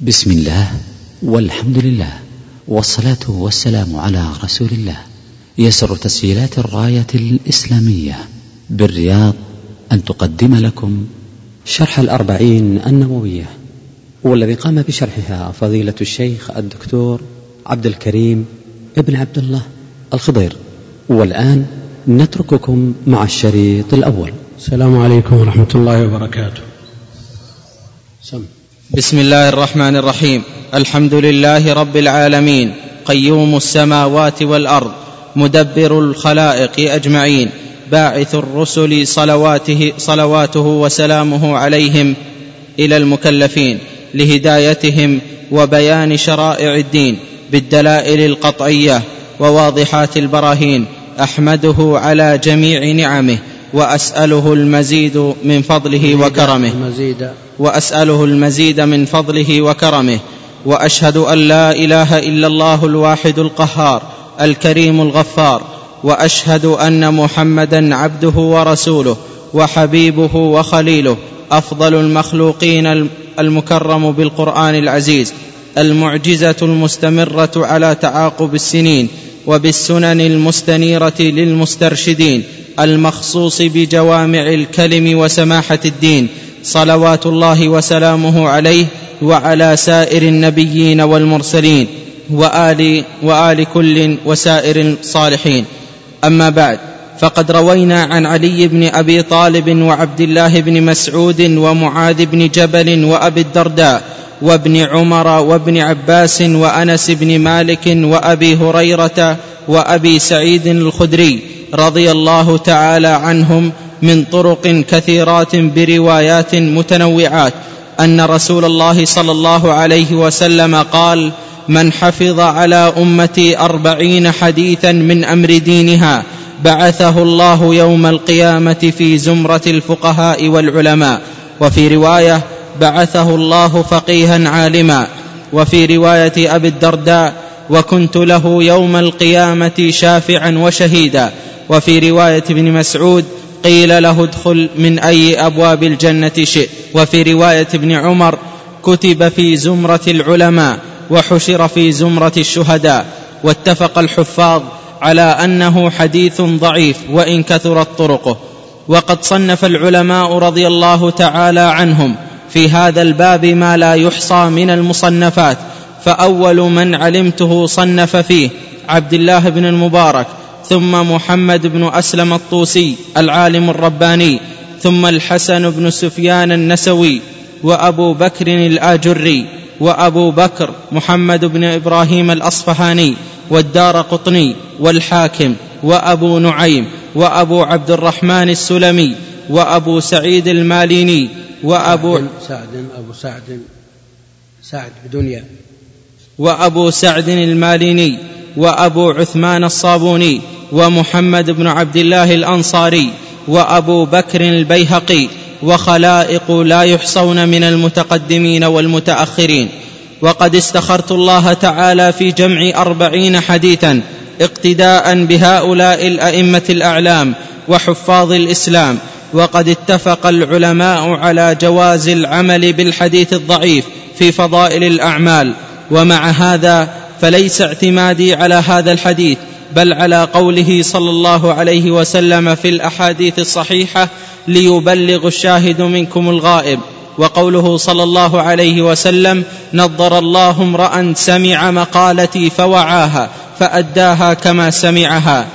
بسم الله والحمد لله والصلاة والسلام على رسول الله. يسر تسجيلات الراية الإسلامية بالرياض أن تقدم لكم شرح الأربعين النووية والذي قام بشرحها فضيلة الشيخ الدكتور عبد الكريم ابن عبد الله الخضير. والآن نترككم مع الشريط الأول. السلام عليكم ورحمة الله وبركاته. سم. بسم الله الرحمن الرحيم. الحمد لله رب العالمين. قيوم السماوات والأرض. مدبر الخلائق أجمعين. باعث الرسل صلواته صلواته وسلامه عليهم إلى المكلفين. لهدايتهم وبيان شرائع الدين. بالدلائل القطعية وواضحات البراهين. أحمده على جميع نعمه. وأسأله المزيد من فضله وكرمه. وأسأله المزيد من فضله وكرمه. وأشهد أن لا إله إلا الله الواحد القهار الكريم الغفار. وأشهد أن محمدا عبده ورسوله وحبيبه وخليله أفضل المخلوقين المكرم بالقرآن العزيز المعجزة المستمرة على تعاقب السنين وبالسنن المستنيرة للمسترشدين المخصوص بجوامع الكلم وسماحة الدين صلوات الله وسلامه عليه وعلى سائر النبيين والمرسلين وآل, وآل كل وسائر الصالحين. أما بعد فقد روينا عن علي بن أبي طالب وعبد الله بن مسعود ومعاذ بن جبل وأبي الدرداء وابن عمر وابن عباس وأنس بن مالك وأبي هريرة وأبي سعيد الخدري رضي الله تعالى عنهم من طرق كثيرات بروايات متنوعات أن رسول الله صلى الله عليه وسلم قال من حفظ على أمتي أربعين حديثا من أمر دينها بعثه الله يوم القيامة في زمرة الفقهاء والعلماء وفي رواية بعثه الله فقيها عالما. وفي رواية أبي الدرداء وكنت له يوم القيامة شافعا وشهيدا. وفي رواية ابن مسعود قيل له ادخل من أي أبواب الجنة شئت. وفي رواية ابن عمر كتب في زمرة العلماء وحشر في زمرة الشهداء. واتفق الحفاظ على أنه حديث ضعيف وإن كثرت طرقه. وقد صنف العلماء رضي الله تعالى عنهم. في هذا الباب ما لا يحصى من المصنفات فأول من علمته صنف فيه عبد الله بن المبارك ثم محمد بن أسلم الطوسي العالم الرباني ثم الحسن بن سفيان النسوي وأبو بكر الآجري وأبو بكر محمد بن إبراهيم الأصفهاني والدار قطني والحاكم وأبو نعيم وأبو عبد الرحمن السلمي وأبو سعيد الماليني وأبو سعد أبو سعد سعد بدنيا. وأبو سعد الماليني وأبو عثمان الصابوني ومحمد بن عبد الله الأنصاري وأبو بكر البيهقي وخلائق لا يحصون من المتقدمين والمتأخرين. وقد استخرت الله تعالى في جمع أربعين حديثا اقتداء بهؤلاء الأئمة الأعلام وحفاظ الإسلام. وقد اتفق العلماء على جواز العمل بالحديث الضعيف في فضائل الأعمال. ومع هذا فليس اعتمادي على هذا الحديث بل على قوله صلى الله عليه وسلم في الأحاديث الصحيحة ليبلغ الشاهد منكم الغائب. وقوله صلى الله عليه وسلم نضر الله امرأ سمع مقالتي فوعاها فأداها كما سمعها.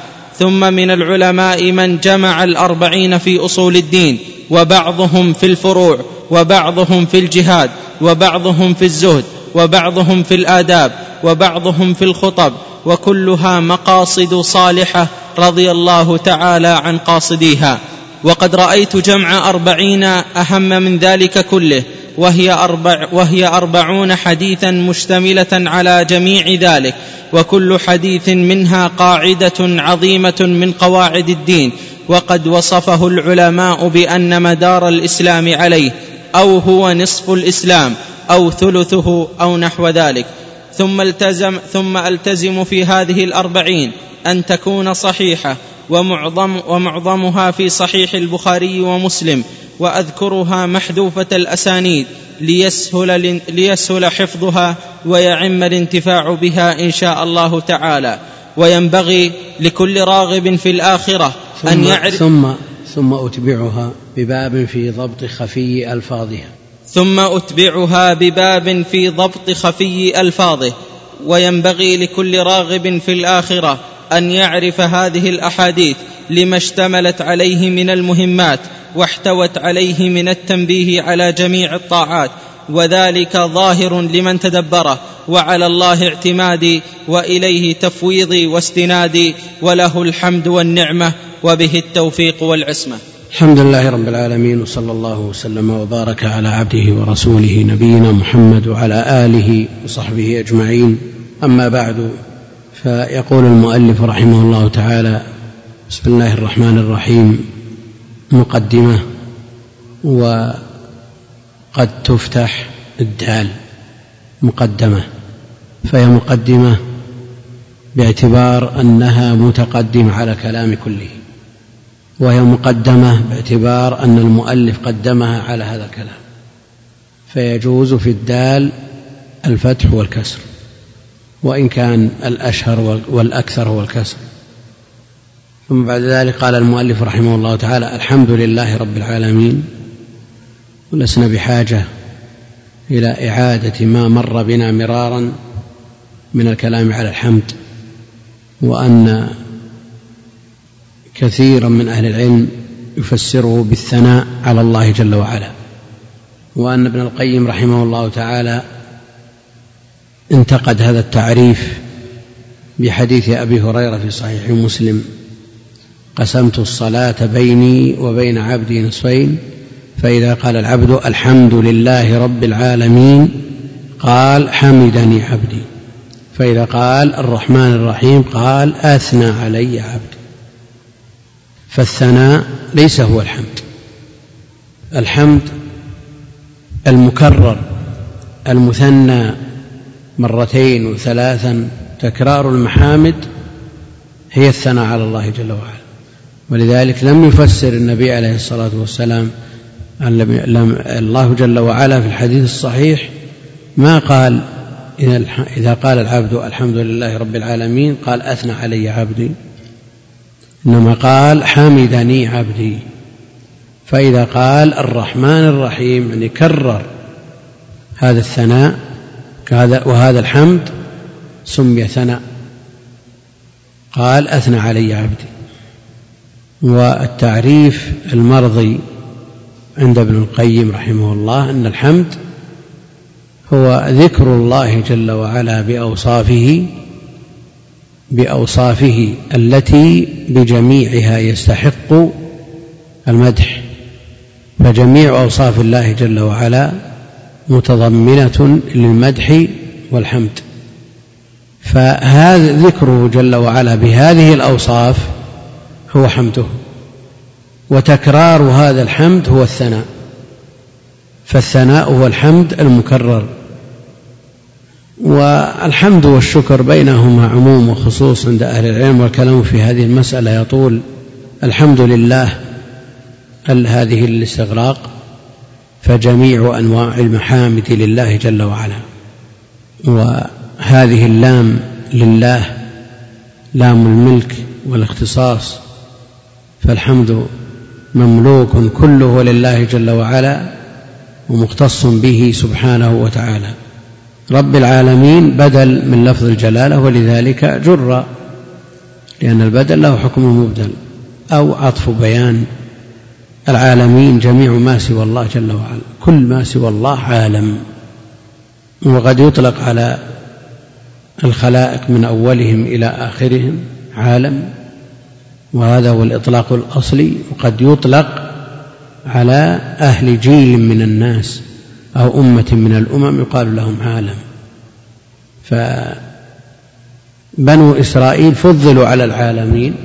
ثم من العلماء من جمع الأربعين في أصول الدين وبعضهم في الفروع وبعضهم في الجهاد وبعضهم في الزهد وبعضهم في الآداب وبعضهم في الخطب وكلها مقاصد صالحة رضي الله تعالى عن قاصديها. وقد رأيت جمع أربعين أهم من ذلك كله وهي, أربع وهي أربعون حديثا مشتملة على جميع ذلك وكل حديث منها قاعدة عظيمة من قواعد الدين وقد وصفه العلماء بأن مدار الإسلام عليه أو هو نصف الإسلام أو ثلثه أو نحو ذلك. ثم التزم ثم ألتزم في هذه الأربعين أن تكون صحيحة. ومعظم ومعظمها في صحيح البخاري ومسلم وأذكرها محذوفة الأسانيد ليسهل, ليسهل حفظها ويعم الانتفاع بها إن شاء الله تعالى. وينبغي لكل راغب في الآخرة أن يعرف ثم ثم أتبعها بباب في ضبط خفي ألفاظها. ثم أتبعها بباب في ضبط خفي ألفاظه. وينبغي لكل راغب في الآخرة أن يعرف هذه الأحاديث لما اشتملت عليه من المهمات واحتوت عليه من التنبيه على جميع الطاعات وذلك ظاهر لمن تدبره وعلى الله اعتمادي وإليه تفويضي واستنادي وله الحمد والنعمة وبه التوفيق والعصمة. الحمد لله رب العالمين وصلى الله وسلم وبارك على عبده ورسوله نبينا محمد وعلى آله وصحبه أجمعين. أما بعد فيقول المؤلف رحمه الله تعالى بسم الله الرحمن الرحيم مقدمة وقد تفتح الدال مقدمة. فهي مقدمة باعتبار أنها متقدمة على كلام كله وهي مقدمة باعتبار أن المؤلف قدمها على هذا الكلام. فيجوز في الدال الفتح والكسر. وإن كان الأشهر والأكثر هو الكسر ثم بعد ذلك قال المؤلف رحمه الله تعالى الحمد لله رب العالمين ولسنا بحاجة إلى إعادة ما مر بنا مرارا من الكلام على الحمد وأن كثيرا من أهل العلم يفسره بالثناء على الله جل وعلا. وأن ابن القيم رحمه الله تعالى انتقد هذا التعريف بحديث أبي هريرة في صحيح مسلم. قسمت الصلاة بيني وبين عبدي نصفين فإذا قال العبد الحمد لله رب العالمين قال حمدني عبدي. فإذا قال الرحمن الرحيم قال أثنى علي عبدي. فالثناء ليس هو الحمد. الحمد المكرر المثنى مرتين وثلاثا تكرار المحامد هي الثناء على الله جل وعلا. ولذلك لم يفسر النبي عليه الصلاة والسلام الله جل وعلا في الحديث الصحيح ما قال إذا قال العبد الحمد لله رب العالمين قال أثنى علي عبدي. إنما قال حمدني عبدي. فإذا قال الرحمن الرحيم يعني كرر هذا الثناء وهذا الحمد سمي ثناء. قال أثنى علي عبدي. والتعريف المرضي عند ابن القيم رحمه الله أن الحمد هو ذكر الله جل وعلا بأوصافه بأوصافه التي بجميعها يستحق المدح. فجميع أوصاف الله جل وعلا متضمنة للمدح والحمد. فهذا ذكره جل وعلا بهذه الأوصاف هو حمده وتكرار هذا الحمد هو الثناء. فالثناء هو الحمد المكرر. والحمد والشكر بينهما عموم وخصوص عند أهل العلم والكلام في هذه المسألة يطول. الحمد لله هذه الاستغراق. فجميع أنواع المحامد لله جل وعلا. وهذه اللام لله لام الملك والاختصاص فالحمد مملوك كله لله جل وعلا ومختص به سبحانه وتعالى. رب العالمين بدل من لفظ الجلالة ولذلك جر لأن البدل له حكم المبدل أو عطف بيان. العالمين جميع ما سوى الله جل وعلا. كل ما سوى الله عالم. وقد يطلق على الخلائق من أولهم إلى آخرهم عالم. وهذا هو الإطلاق الأصلي. وقد يطلق على أهل جيل من الناس أو أمة من الأمم يقال لهم عالم. فبنو إسرائيل فضلوا على العالمين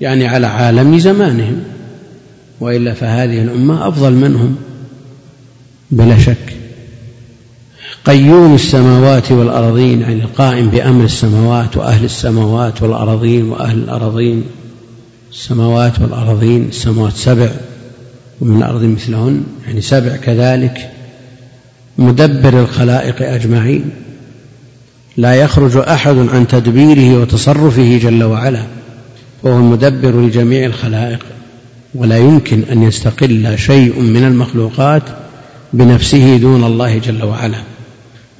يعني على عالم زمانهم. وإلا فهذه الأمة أفضل منهم. بلا شك. قيوم السماوات والأرضين يعني القائم بأمر السماوات وأهل السماوات والأرضين وأهل الأرضين السماوات والأرضين السماوات سبع ومن الأرض مثلهن يعني سبع كذلك. مدبر الخلائق أجمعين. لا يخرج أحد عن تدبيره وتصرفه جل وعلا وهو المدبر لجميع الخلائق. ولا يمكن أن يستقل شيء من المخلوقات بنفسه دون الله جل وعلا.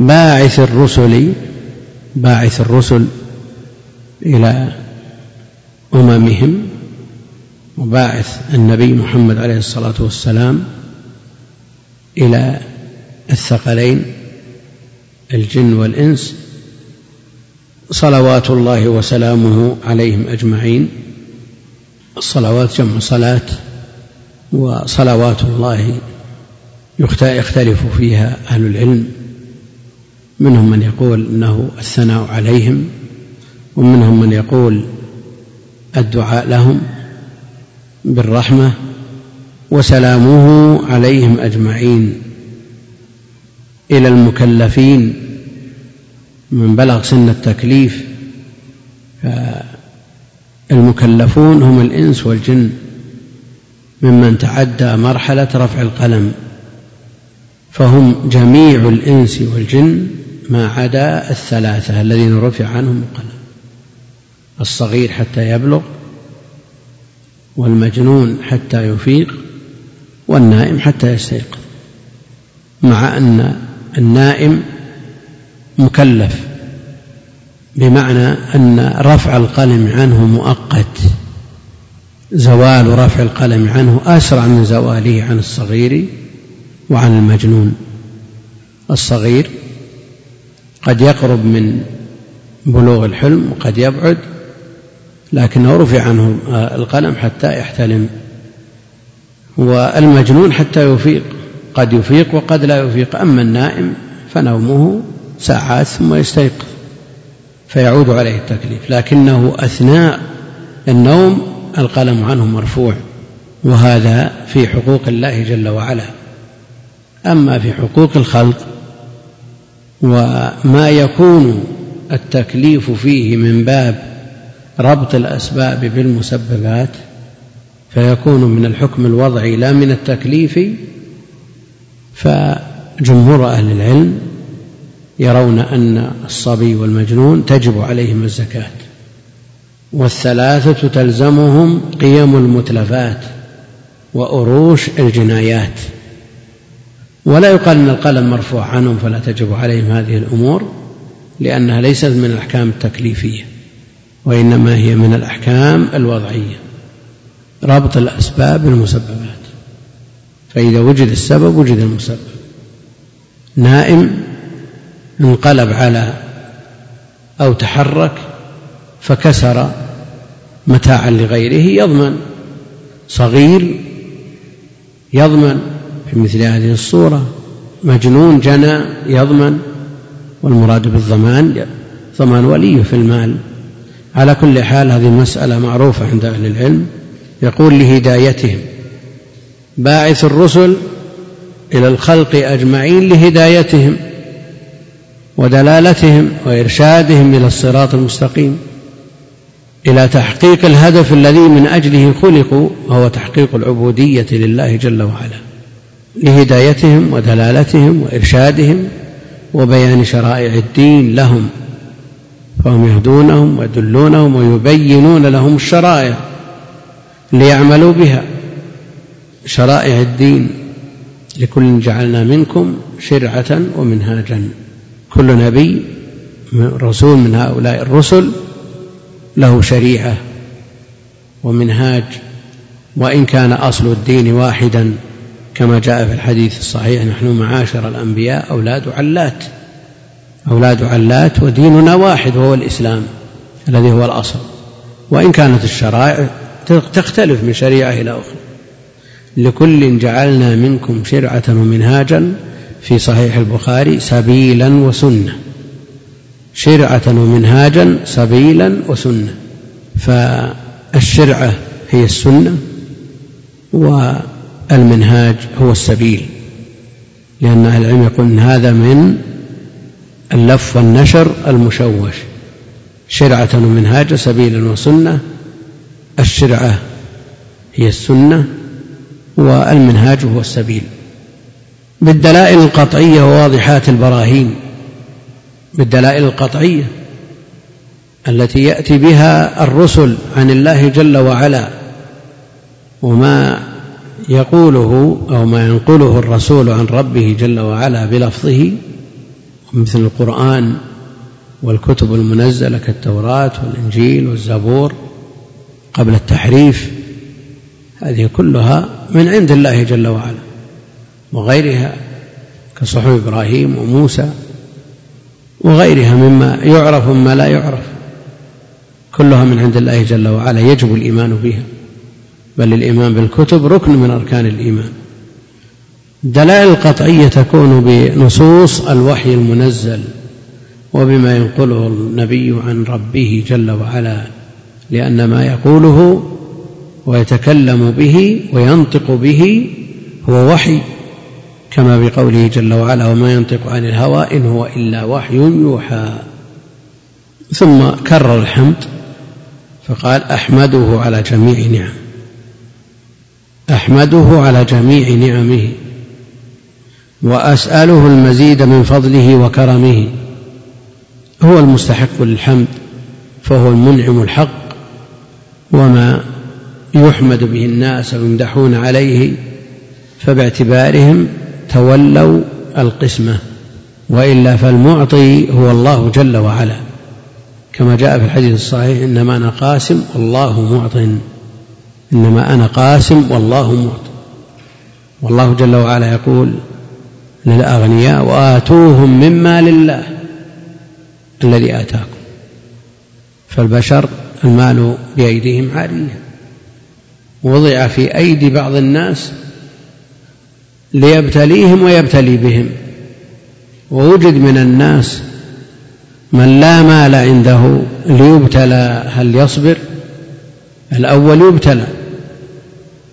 باعث الرسل باعث الرسل إلى أممهم وباعث النبي محمد عليه الصلاة والسلام إلى الثقلين الجن والإنس. صلوات الله وسلامه عليهم أجمعين. الصلوات جمع صلاة وصلوات الله يختلف فيها أهل العلم منهم من يقول إنه الثناء عليهم ومنهم من يقول الدعاء لهم بالرحمة وسلامه عليهم أجمعين. إلى المكلفين من بلغ سن التكليف المكلفون هم الإنس والجن ممن تعدى مرحلة رفع القلم فهم جميع الإنس والجن ما عدا الثلاثة الذين رفع عنهم القلم الصغير حتى يبلغ والمجنون حتى يفيق والنائم حتى يستيقظ مع أن النائم مكلف. بمعنى أن رفع القلم عنه مؤقت. زوال رفع القلم عنه أسرع من زواله عن الصغير وعن المجنون. الصغير قد يقرب من بلوغ الحلم وقد يبعد لكنه رفع عنه القلم حتى يحتلم. والمجنون حتى يفيق قد يفيق وقد لا يفيق. أما النائم فنومه ساعات ثم يستيقظ. فيعود عليه التكليف لكنه أثناء النوم القلم عنه مرفوع وهذا في حقوق الله جل وعلا. أما في حقوق الخلق وما يكون التكليف فيه من باب ربط الأسباب بالمسببات فيكون من الحكم الوضعي لا من التكليف فجمهور أهل العلم يرون أن الصبي والمجنون تجب عليهم الزكاة. والثلاثة تلزمهم قيم المتلفات وأروش الجنايات. ولا يقال أن القلم مرفوع عنهم فلا تجب عليهم هذه الأمور لأنها ليست من الأحكام التكليفية وإنما هي من الأحكام الوضعية. ربط الأسباب بالمسببات. فإذا وجد السبب وجد المسبب. نائم انقلب على أو تحرك فكسر متاعا لغيره يضمن. صغير يضمن في مثل هذه الصورة. مجنون جنى يضمن والمراد بالضمان ضمان وليه في المال. على كل حال هذه مسألة معروفة عند أهل العلم. يقول لهدايتهم باعث الرسل إلى الخلق أجمعين لهدايتهم. ودلالتهم وإرشادهم إلى الصراط المستقيم إلى تحقيق الهدف الذي من أجله خلقوا وهو تحقيق العبودية لله جل وعلا لهدايتهم ودلالتهم وإرشادهم وبيان شرائع الدين لهم فهم يهدونهم ويدلونهم ويبينون لهم الشرائع ليعملوا بها شرائع الدين لكل جعلنا منكم شرعة ومنهاجا. كل نبي رسول من هؤلاء الرسل له شريعة ومنهاج وإن كان أصل الدين واحدا كما جاء في الحديث الصحيح نحن معاشر الأنبياء أولاد علات. أولاد علات وديننا واحد وهو الإسلام الذي هو الأصل. وإن كانت الشرائع تختلف من شريعة إلى أخرى. لكل جعلنا منكم شرعة ومنهاجا في صحيح البخاري سبيلا وسنة. شرعة ومنهاجا سبيلا وسنة. فالشرعة هي السنة و المنهاج هو السبيل. لأن أهل العلم يقول هذا من اللف والنشر المشوش. شرعة ومنهاج سبيلا وسنة. الشرعة هي السنة والمنهاج هو السبيل. بالدلائل القطعية وواضحات البراهين. بالدلائل القطعية التي يأتي بها الرسل عن الله جل وعلا وما يقوله أو ما ينقله الرسول عن ربه جل وعلا بلفظه مثل القرآن والكتب المنزلة كالتوراة والإنجيل والزبور قبل التحريف هذه كلها من عند الله جل وعلا. وغيرها كصحف إبراهيم وموسى وغيرها مما يعرف وما لا يعرف كلها من عند الله جل وعلا يجب الإيمان بها. بل الإيمان بالكتب ركن من أركان الإيمان. الدلائل القطعية تكون بنصوص الوحي المنزل وبما ينقله النبي عن ربه جل وعلا لأن ما يقوله ويتكلم به وينطق به هو وحي. كما بقوله جل وعلا وما ينطق عن الهوى إن هو إلا وحي يوحى. ثم كرر الحمد فقال أحمده على جميع نعم. أحمده على جميع نعمه. وأسأله المزيد من فضله وكرمه. هو المستحق للحمد فهو المنعم الحق. وما يحمد به الناس ويمدحون عليه فباعتبارهم تولوا القسمة وإلا فالمعطي هو الله جل وعلا. كما جاء في الحديث الصحيح إنما أنا قاسم والله معط. إنما أنا قاسم والله معط. والله جل وعلا يقول للأغنياء وآتوهم مما لله الذي آتاكم. فالبشر المال بأيديهم عارية وضع في أيدي بعض الناس ليبتليهم ويبتلي بهم. ووجد من الناس من لا مال عنده ليبتلى. هل يصبر؟ الأول يبتلى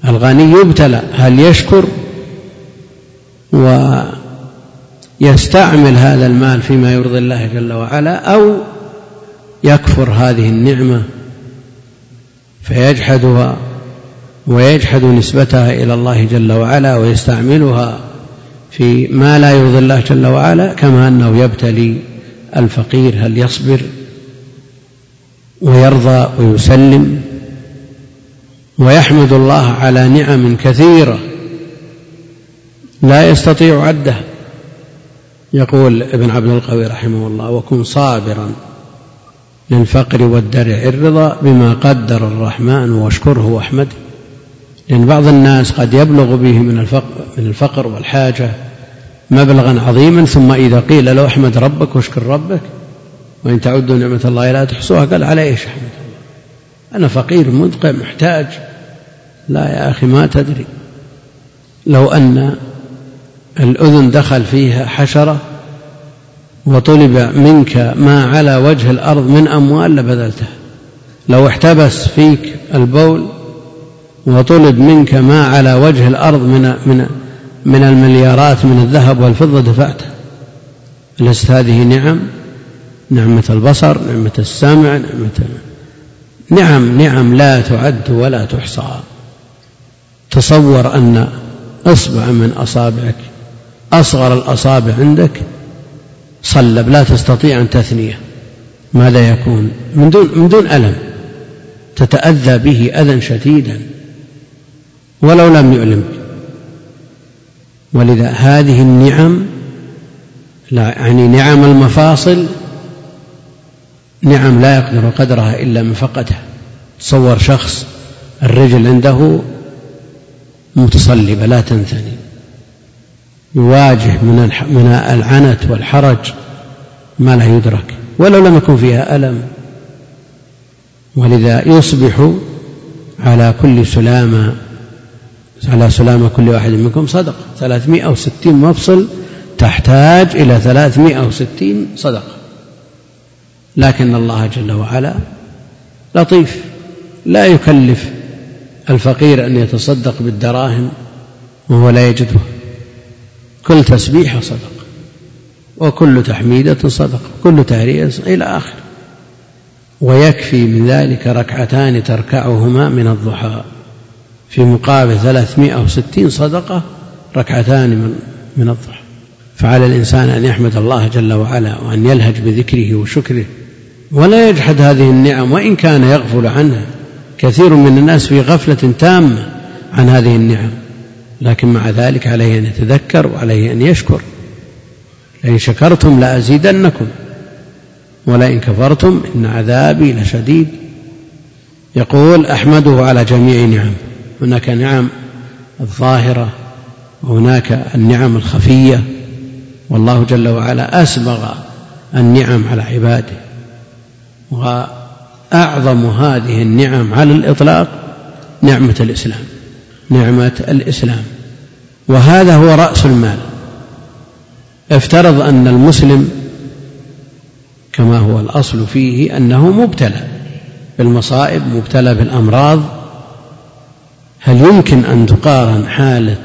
الغني يبتلى هل يشكر؟ ويستعمل هذا المال فيما يرضي الله جل وعلا أو يكفر هذه النعمة فيجحدها. ويجحد نسبتها إلى الله جل وعلا ويستعملها في ما لا يرضي الله جل وعلا كما أنه يبتلي الفقير هل يصبر ويرضى ويسلم. ويحمد الله على نعم كثيرة لا يستطيع عدها يقول ابن عبد القوي رحمه الله وكن صابرا للفقر والدرع الرضا بما قدر الرحمن واشكره واحمده. لأن بعض الناس قد يبلغ به من الفقر, من الفقر والحاجة مبلغا عظيما ثم إذا قيل له احمد ربك واشكر ربك وإن تعدوا نعمة الله لا تحصوها قال على إيش أحمد؟ الله أنا فقير مدقع محتاج. لا يا أخي ما تدري. لو أن الأذن دخل فيها حشرة وطلب منك ما على وجه الأرض من أموال لبذلتها. لو احتبس فيك البول وطلب منك ما على وجه الأرض من من من المليارات من الذهب والفضة دفعته. لست هذه نعم؟ نعمة البصر نعمة السمع نعمة نعم نعم لا تعد ولا تحصى. تصور أن إصبع من أصابعك أصغر الأصابع عندك صلب لا تستطيع أن تثنيه. ماذا يكون؟ من دون من دون ألم. تتأذى به أذى شديدا. ولو لم يؤلم ولذا هذه النعم يعني نعم المفاصل نعم لا يقدر قدرها إلا من فقدها. تصور شخص الرجل عنده متصلبة لا تنثني يواجه من من العنت والحرج ما لا يدرك ولو لم يكن فيها ألم. ولذا يصبح على كل سلامة على سلامة كل واحد منكم صدقة. ثلاثمائة وستين مفصل تحتاج إلى ثلاثمائة وستين صدقة. لكن الله جل وعلا لطيف. لا يكلف الفقير أن يتصدق بالدراهم وهو لا يجدها كل تسبيحة صدقة. وكل تحميدة صدقة. كل تهرية إلى آخر ويكفي من ذلك ركعتان تركعهما من الضحى. في مقابل ثلاثمائة وستين صدقة ركعتان من, من الضحى. فعلى الإنسان أن يحمد الله جل وعلا وأن يلهج بذكره وشكره ولا يجحد هذه النعم وإن كان يغفل عنها. كثير من الناس في غفلة تامة عن هذه النعم لكن مع ذلك عليه أن يتذكر وعليه أن يشكر. لئن شكرتم لأزيدنكم ولئن كفرتم إن عذابي لشديد. يقول أحمده على جميع نعم. هناك نعم الظاهرة وهناك النعم الخفية والله جل وعلا أسبغ النعم على عباده. وأعظم هذه النعم على الإطلاق نعمة الإسلام نعمة الإسلام. وهذا هو رأس المال. افترض أن المسلم كما هو الأصل فيه أنه مبتلى بالمصائب مبتلى بالأمراض هل يمكن أن تقارن حالة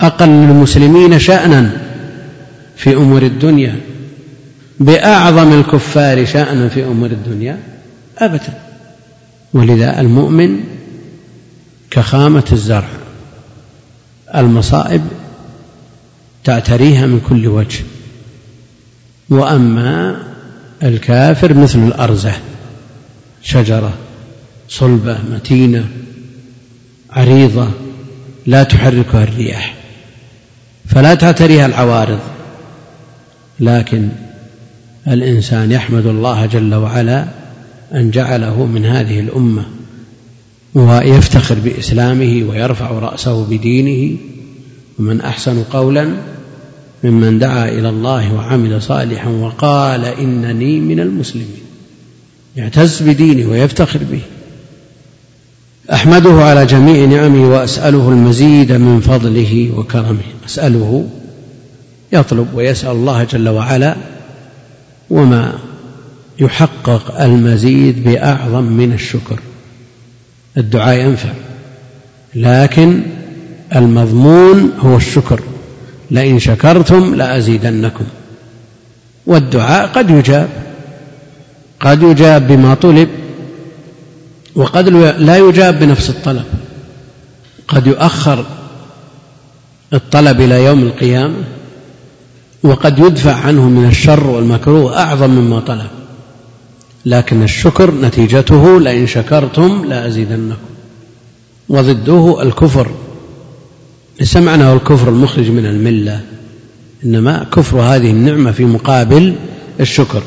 أقل المسلمين شأنا في أمور الدنيا بأعظم الكفار شأنا في أمور الدنيا؟ أبدا. ولذا المؤمن كخامة الزرع المصائب تعتريها من كل وجه. وأما الكافر مثل الأرزة شجرة صلبة متينة عريضه لا تحركها الرياح فلا تعتريها العوارض لكن الإنسان يحمد الله جل وعلا أن جعله من هذه الأمة ويفتخر بإسلامه ويرفع رأسه بدينه ومن أحسن قولا ممن دعا إلى الله وعمل صالحا وقال إنني من المسلمين يعتز بدينه ويفتخر به. أحمده على جميع نعمه وأسأله المزيد من فضله وكرمه. أسأله يطلب ويسأل الله جل وعلا وما يحقق المزيد بأعظم من الشكر. الدعاء ينفع لكن المضمون هو الشكر. لئن شكرتم لأزيدنكم. والدعاء قد يجاب قد يجاب بما طلب وقد لا يجاب بنفس الطلب. قد يؤخر الطلب إلى يوم القيامة وقد يدفع عنه من الشر والمكروه أعظم مما طلب. لكن الشكر نتيجته لئن شكرتم لأزيدنكم وضده الكفر. ليس الكفر المخرج من الملة. إنما كفر هذه النعمة في مقابل الشكر.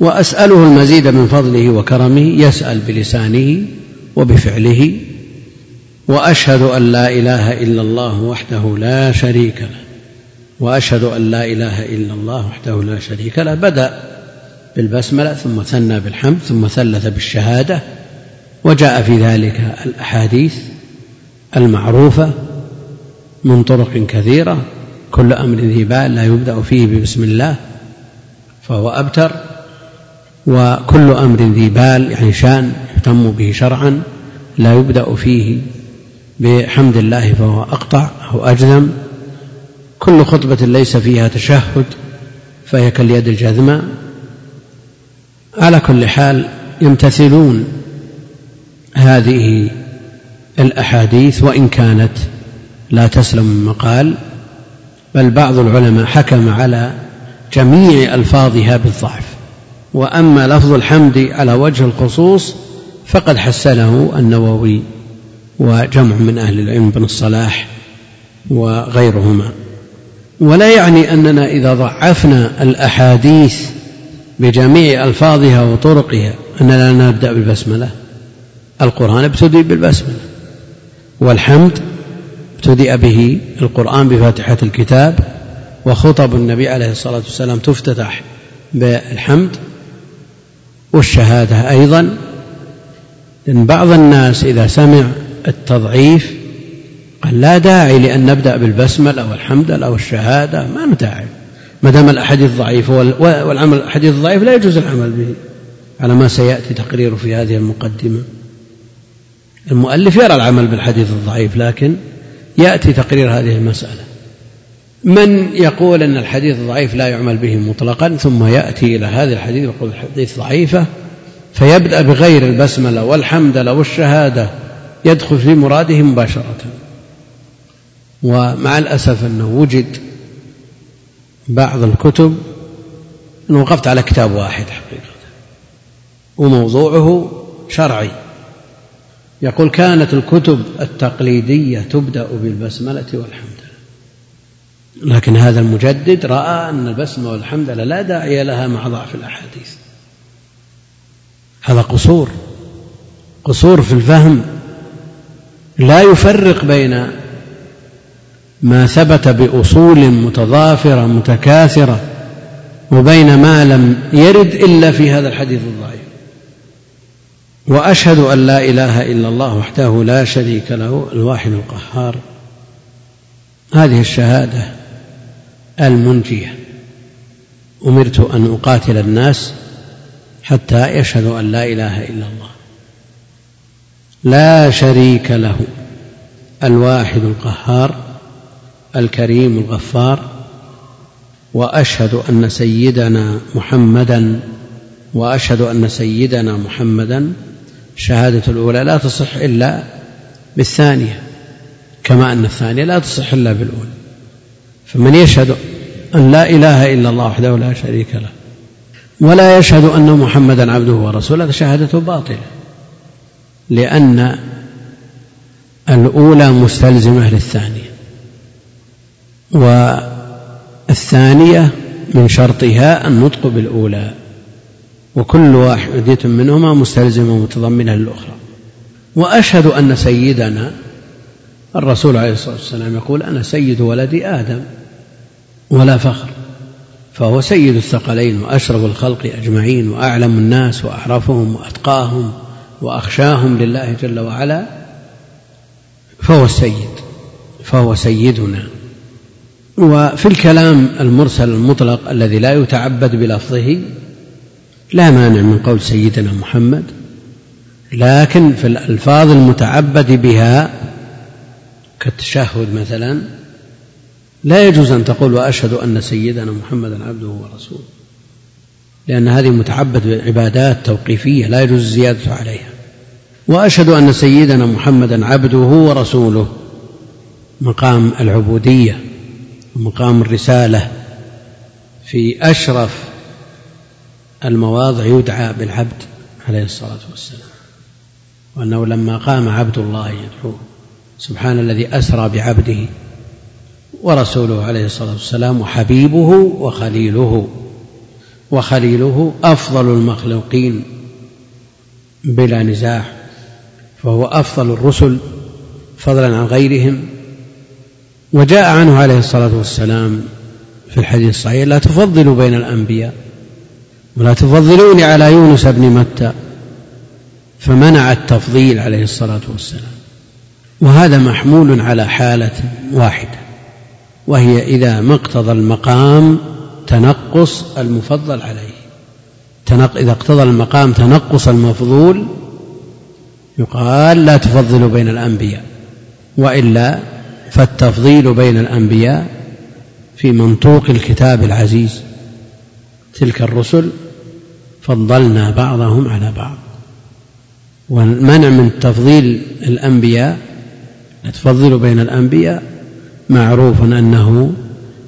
وأسأله المزيد من فضله وكرمه يسأل بلسانه وبفعله وأشهد أن لا إله إلا الله وحده لا شريك له وأشهد أن لا إله إلا الله وحده لا شريك له. بدأ بالبسملة ثم ثنى بالحمد ثم ثلث بالشهادة وجاء في ذلك الأحاديث المعروفة من طرق كثيرة كل أمر ذي بال لا يبدأ فيه ببسم الله فهو أبتر. وكل أمر ذي بال يعني شأن يهتم به شرعا لا يبدأ فيه بحمد الله فهو أقطع أو أجزم. كل خطبة ليس فيها تشهد فهي كاليد الجذمة على كل حال يمتثلون هذه الأحاديث وإن كانت لا تسلم من مقال بل بعض العلماء حكم على جميع ألفاظها بالضعف. وأما لفظ الحمد على وجه الخصوص فقد حسنه النووي وجمع من أهل العلم بن الصلاح وغيرهما. ولا يعني أننا إذا ضعفنا الأحاديث بجميع ألفاظها وطرقها أننا لا نبدأ بالبسملة. القرآن ابتدي بالبسملة والحمد ابتدأ به القرآن بفاتحة الكتاب وخطب النبي عليه الصلاة والسلام تفتتح بالحمد. والشهادة أيضا لأن بعض الناس إذا سمع التضعيف قال لا داعي لأن نبدأ بالبسملة أو الحمد أو الشهادة ما داعي. ما دام الأحاديث ضعيفة والعمل الحديث الضعيف لا يجوز العمل به. على ما سيأتي تقريره في هذه المقدمة. المؤلف يرى العمل بالحديث الضعيف لكن يأتي تقرير هذه المسألة. من يقول أن الحديث ضعيف لا يعمل به مطلقا ثم يأتي إلى هذا الحديث ويقول الحديث ضعيفة فيبدأ بغير البسملة والحمدلة والشهادة يدخل في مراده مباشرة. ومع الأسف أنه وجد بعض الكتب أنا وقفت على كتاب واحد حقيقة وموضوعه شرعي. يقول كانت الكتب التقليدية تبدأ بالبسملة والحمد. لكن هذا المجدد رأى أن البسمة والحمد لله لا داعي لها مع ضعف الأحاديث. هذا قصور. قصور في الفهم. لا يفرق بين ما ثبت بأصول متضافرة متكاثرة وبين ما لم يرد إلا في هذا الحديث الضعيف. وأشهد أن لا إله إلا الله وحده لا شريك له الواحد القهار. هذه الشهادة. المنجية. أمرت أن أقاتل الناس حتى يشهدوا أن لا إله إلا الله. لا شريك له. الواحد القهار الكريم الغفار وأشهد أن سيدنا محمدا وأشهد أن سيدنا محمدا. الشهاده الأولى لا تصح إلا بالثانية كما أن الثانية لا تصح إلا بالأولى. فمن يشهد أن لا إله إلا الله وحده لا شريك له. ولا يشهد أن محمدا عبده ورسوله شهادته باطلة. لأن الأولى مستلزمه للثانيه والثانية من شرطها النطق بالأولى. وكل واحدة منهما مستلزمة ومتضمنة للأخرى وأشهد أن سيدنا الرسول عليه الصلاة والسلام يقول أنا سيد ولد آدم. ولا فخر. فهو سيد الثقلين وأشرف الخلق أجمعين وأعلم الناس وأعرفهم وأتقاهم وأخشاهم لله جل وعلا. فهو السيد فهو سيدنا. وفي الكلام المرسل المطلق الذي لا يتعبد بلفظه لا مانع من قول سيدنا محمد لكن في الألفاظ المتعبد بها كالتشهد مثلا لا يجوز أن تقول وأشهد أن سيدنا محمدا عبده ورسوله لأن هذه متعبد بعبادات توقيفية لا يجوز الزيادة عليها. وأشهد أن سيدنا محمدا عبده ورسوله مقام العبودية ومقام الرسالة في أشرف المواضع يدعى بالعبد عليه الصلاة والسلام. وأنه لما قام عبد الله يدعوه سبحان الذي أسرى بعبده ورسوله عليه الصلاة والسلام وحبيبه وخليله. وخليله أفضل المخلوقين بلا نزاع فهو أفضل الرسل فضلا عن غيرهم. وجاء عنه عليه الصلاة والسلام في الحديث الصحيح لا تفضلوا بين الأنبياء ولا تفضلوني على يونس بن متى. فمنع التفضيل عليه الصلاة والسلام. وهذا محمول على حالة واحدة. وهي إذا ما اقتضى المقام تنقص المفضل عليه. تنق إذا اقتضى المقام تنقص المفضول يقال لا تفضلوا بين الأنبياء وإلا فالتفضيل بين الأنبياء في منطوق الكتاب العزيز. تلك الرسل فضلنا بعضهم على بعض. والمنع من تفضيل الأنبياء تفضل بين الأنبياء معروف أنه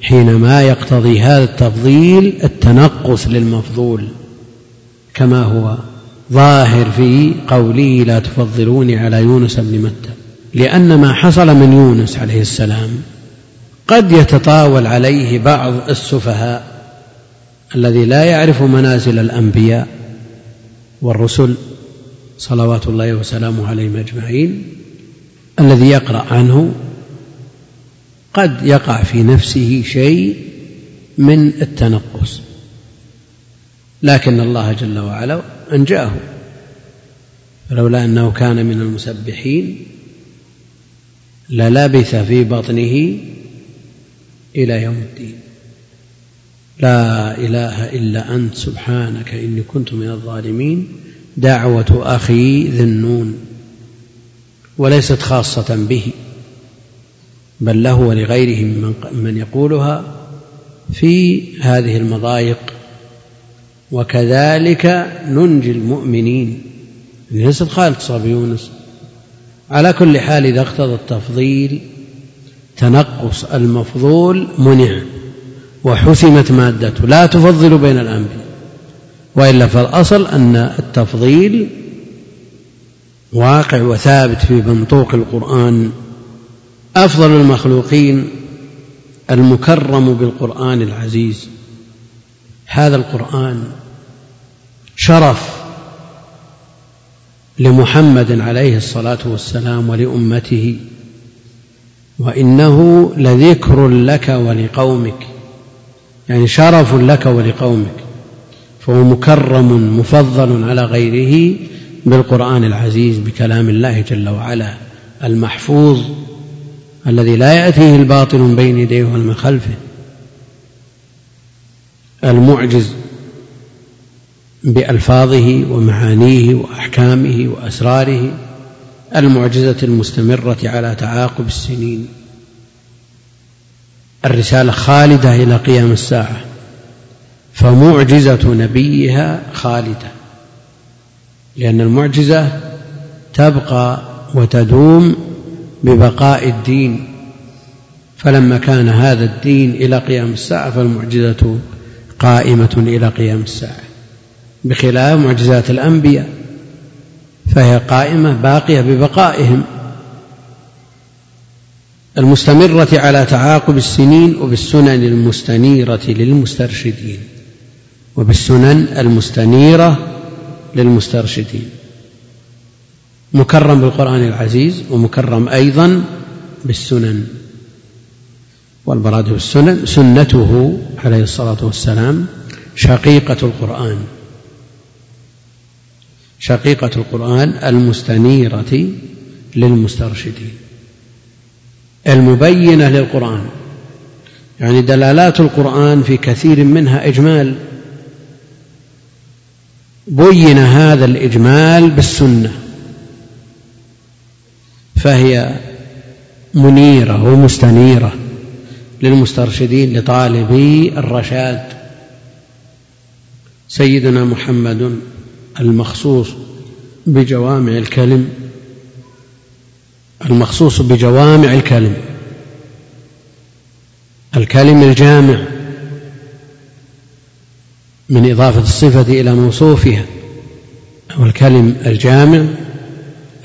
حينما يقتضي هذا التفضيل التنقص للمفضول كما هو ظاهر في قوله لا تفضلوني على يونس بن متى لأن ما حصل من يونس عليه السلام قد يتطاول عليه بعض السفهاء الذي لا يعرف منازل الأنبياء والرسل صلوات الله وسلامه عليهم أجمعين الذي يقرأ عنه قد يقع في نفسه شيء من التنقص. لكن الله جل وعلا أنجاه. فلولا أنه كان من المسبحين للبث في بطنه إلى يوم الدين. لا إله إلا أنت سبحانك إني كنت من الظالمين. دعوة أخي ذي النون وليست خاصة به. بل له ولغيره من يقولها في هذه المضايق. وكذلك ننجي المؤمنين. ليست خالد صاب يونس. على كل حال إذا اقتضى التفضيل تنقص المفضول منع. وحسمت مادته. لا تفضل بين الأنبياء وإلا فالأصل أن التفضيل واقع وثابت في منطوق القرآن. أفضل المخلوقين المكرم بالقرآن العزيز. هذا القرآن شرف لمحمد عليه الصلاة والسلام ولأمته وإنه لذكر لك ولقومك يعني شرف لك ولقومك فهو مكرم مفضل على غيره بالقرآن العزيز بكلام الله جل وعلا المحفوظ الذي لا يأتيه الباطل من بين يديه ومن خلفه. المعجز بألفاظه ومعانيه وأحكامه وأسراره. المعجزة المستمرة على تعاقب السنين. الرسالة خالدة إلى قيام الساعة. فمعجزة نبيها خالدة. لأن المعجزة تبقى وتدوم ببقاء الدين فلما كان هذا الدين إلى قيام الساعة فالمعجزة قائمة إلى قيام الساعة. بخلاف معجزات الأنبياء فهي قائمة باقية ببقائهم. المستمرة على تعاقب السنين وبالسنن المستنيرة للمسترشدين وبالسنن المستنيرة للمسترشدين. مكرم بالقرآن العزيز ومكرم أيضا بالسنن والمراد بالسنن سنته عليه الصلاة والسلام شقيقة القرآن. شقيقة القرآن المستنيرة للمسترشدين المبينة للقرآن يعني دلالات القرآن في كثير منها إجمال. بين هذا الإجمال بالسنة. فهي منيرة ومستنيرة للمسترشدين لطالبي الرشاد سيدنا محمد المخصوص بجوامع الكلم المخصوص بجوامع الكلم الكلم الجامع من إضافة الصفة إلى موصوفها أو الكلم الجامع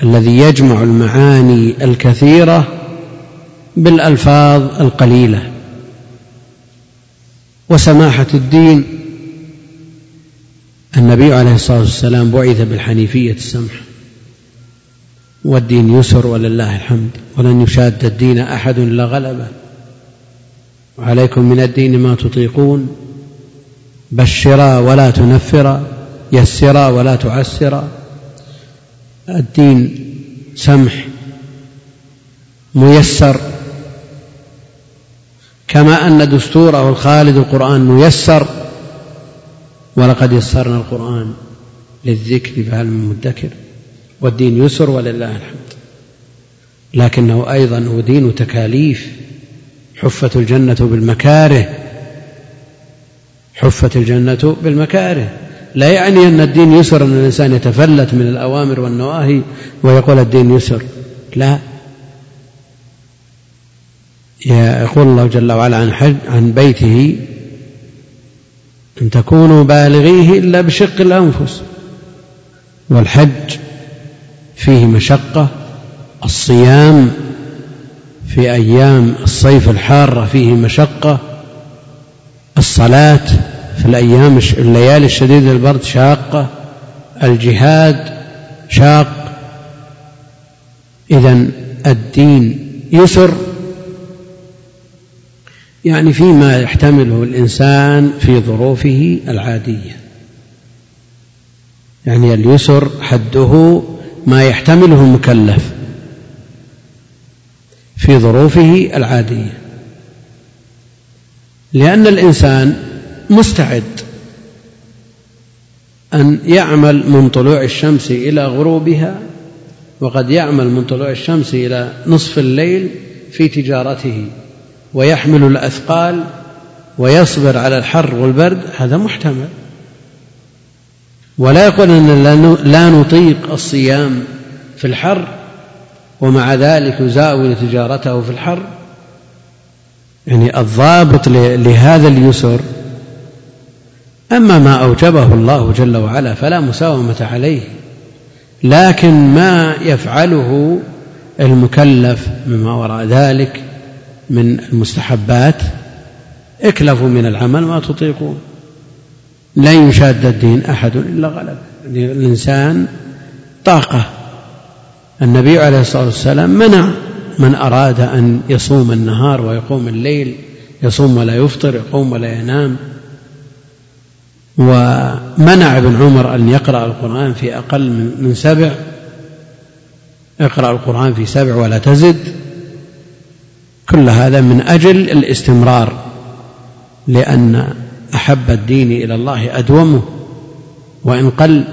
الذي يجمع المعاني الكثيرة بالألفاظ القليلة. وسماحة الدين النبي عليه الصلاة والسلام بعث بالحنيفية السمحة والدين يسر ولله الحمد ولن يشاد الدين أحد إلا غلبه وعليكم من الدين ما تطيقون بشرا ولا تنفرا يسرا ولا تعسرا. الدين سمح ميسر. كما أن دستوره الخالد القرآن ميسر ولقد يسرنا القرآن للذكر فهل من مدكر؟ والدين يسر ولله الحمد. لكنه أيضا هو دين تكاليف. حفت الجنة بالمكاره حفت الجنة بالمكاره. لا يعني أن الدين يسر أن الإنسان يتفلت من الأوامر والنواهي ويقول الدين يسر. لا. يقول الله جل وعلا عن حج عن بيته أن تكونوا بالغيه إلا بشق الأنفس. والحج فيه مشقة الصيام في أيام الصيف الحارة فيه مشقة الصلاة في الأيام الليالي الشديدة البرد شاقة الجهاد شاق إذا الدين يسر. يعني فيما يحتمله الإنسان في ظروفه العادية. يعني اليسر حده ما يحتمله المكلف في ظروفه العادية. لأن الإنسان مستعد أن يعمل من طلوع الشمس إلى غروبها وقد يعمل من طلوع الشمس إلى نصف الليل في تجارته ويحمل الأثقال ويصبر على الحر والبرد هذا محتمل. ولا يقول أن لا نطيق الصيام في الحر ومع ذلك يزاول تجارته في الحر. يعني الضابط لهذا اليسر أما ما أوجبه الله جل وعلا فلا مساومة عليه لكن ما يفعله المكلف مما وراء ذلك من المستحبات اكلفوا من العمل ما تطيقون. لن يشاد الدين أحد إلا غلب. الإنسان طاقة. النبي عليه الصلاة والسلام منع من أراد أن يصوم النهار ويقوم الليل يصوم ولا يفطر يقوم ولا ينام. ومنع ابن عمر أن يقرأ القرآن في أقل من سبع. اقرأ القرآن في سبع ولا تزد. كل هذا من أجل الاستمرار لأن أحب الدين إلى الله أدومه وإن قل.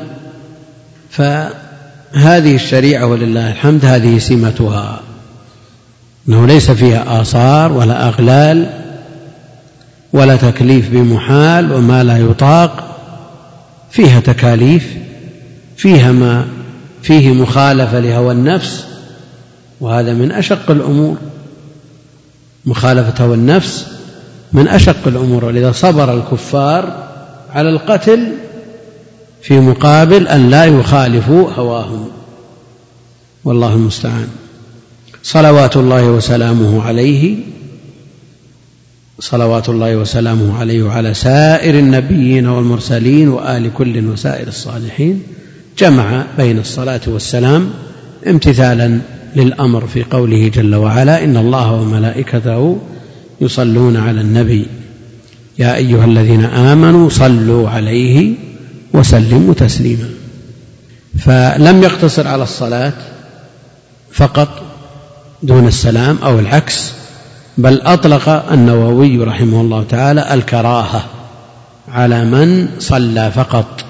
فهذه الشريعة ولله الحمد هذه سمتها. أنه ليس فيها آثار ولا أغلال. ولا تكليف بمحال وما لا يطاق فيها تكاليف فيها ما فيه مخالفة لهوى النفس وهذا من أشق الأمور. مخالفة هوى النفس من أشق الأمور ولذا صبر الكفار على القتل في مقابل أن لا يخالفوا هواهم. والله المستعان. صلوات الله وسلامه عليه. صلوات الله وسلامه عليه وعلى سائر النبيين والمرسلين وآل كل وسائر الصالحين جمع بين الصلاة والسلام امتثالا للأمر في قوله جل وعلا إن الله وملائكته يصلون على النبي. يا أيها الذين آمنوا صلوا عليه وسلموا تسليما. فلم يقتصر على الصلاة فقط دون السلام أو العكس بل أطلق النووي رحمه الله تعالى الكراهة على من صلى فقط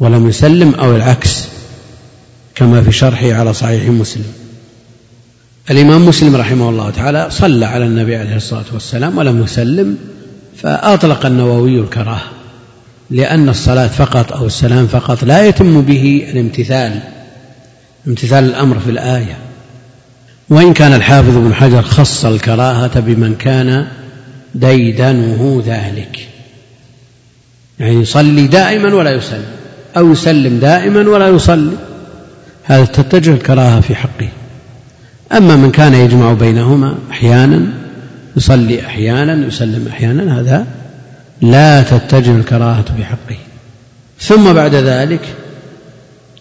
ولم يسلم أو العكس كما في شرحه على صحيح مسلم. الإمام مسلم رحمه الله تعالى صلى على النبي عليه الصلاة والسلام ولم يسلم فأطلق النووي الكراهة لأن الصلاة فقط أو السلام فقط لا يتم به الامتثال امتثال الأمر في الآية. وإن كان الحافظ ابن حجر خص الكراهة بمن كان ديدنه ذلك. يعني يصلي دائما ولا يسلم أو يسلم دائما ولا يصلي. هذا تتجه الكراهة في حقه. أما من كان يجمع بينهما أحيانا يصلي أحيانا يسلم أحيانا هذا لا تتجه الكراهة في حقه. ثم بعد ذلك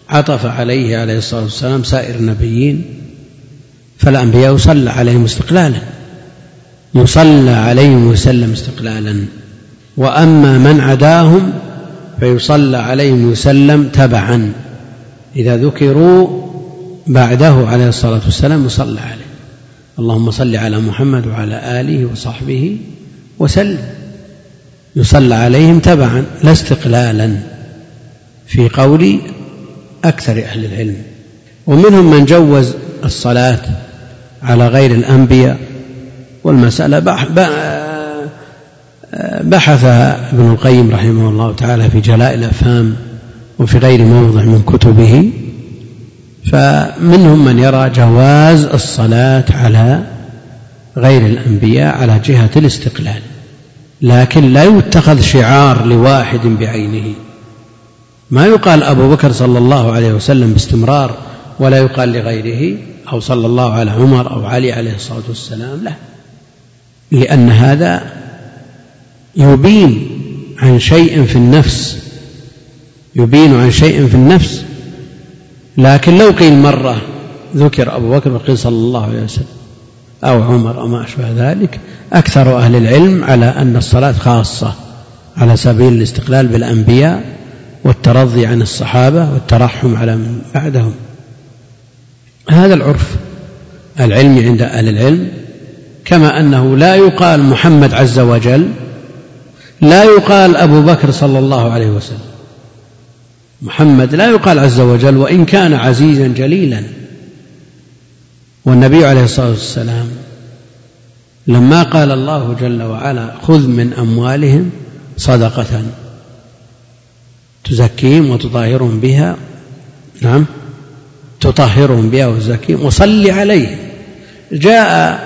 عطف عليه عليه الصلاة والسلام سائر النبيين فالأنبياء يصلى عليهم استقلالا. يصلى عليهم ويسلم استقلالا. وأما من عداهم فيصلى عليهم ويسلم تبعا. إذا ذكروا بعده عليه الصلاة والسلام يصلى عليه. اللهم صل على محمد وعلى آله وصحبه وسلم. يصلى عليهم تبعا لا استقلالا. في قول أكثر أهل العلم. ومنهم من جوز الصلاة على غير الأنبياء والمسألة بحثها ابن القيم رحمه الله تعالى في جلاء الأفهام وفي غير موضع من كتبه فمنهم من يرى جواز الصلاة على غير الأنبياء على جهة الاستقلال لكن لا يتخذ شعار لواحد بعينه. ما يقال أبو بكر صلى الله عليه وسلم باستمرار ولا يقال لغيره. أو صلى الله على عمر أو علي عليه الصلاة والسلام لا لأن هذا يبين عن شيء في النفس يبين عن شيء في النفس. لكن لو قيل مرة ذكر أبو بكر وقيل صلى الله عليه وسلم أو عمر أو ما أشبه ذلك أكثر أهل العلم على أن الصلاة خاصة على سبيل الاستقلال بالأنبياء والترضي عن الصحابة والترحم على من بعدهم. هذا العرف العلمي عند أهل العلم كما أنه لا يقال محمد عز وجل لا يقال أبو بكر صلى الله عليه وسلم. محمد لا يقال عز وجل وإن كان عزيزا جليلا. والنبي عليه الصلاة والسلام لما قال الله جل وعلا خذ من أموالهم صدقة تزكيهم وتطهرهم بها نعم تطهرهم بها وتزكيهم وصل عليهم. جاء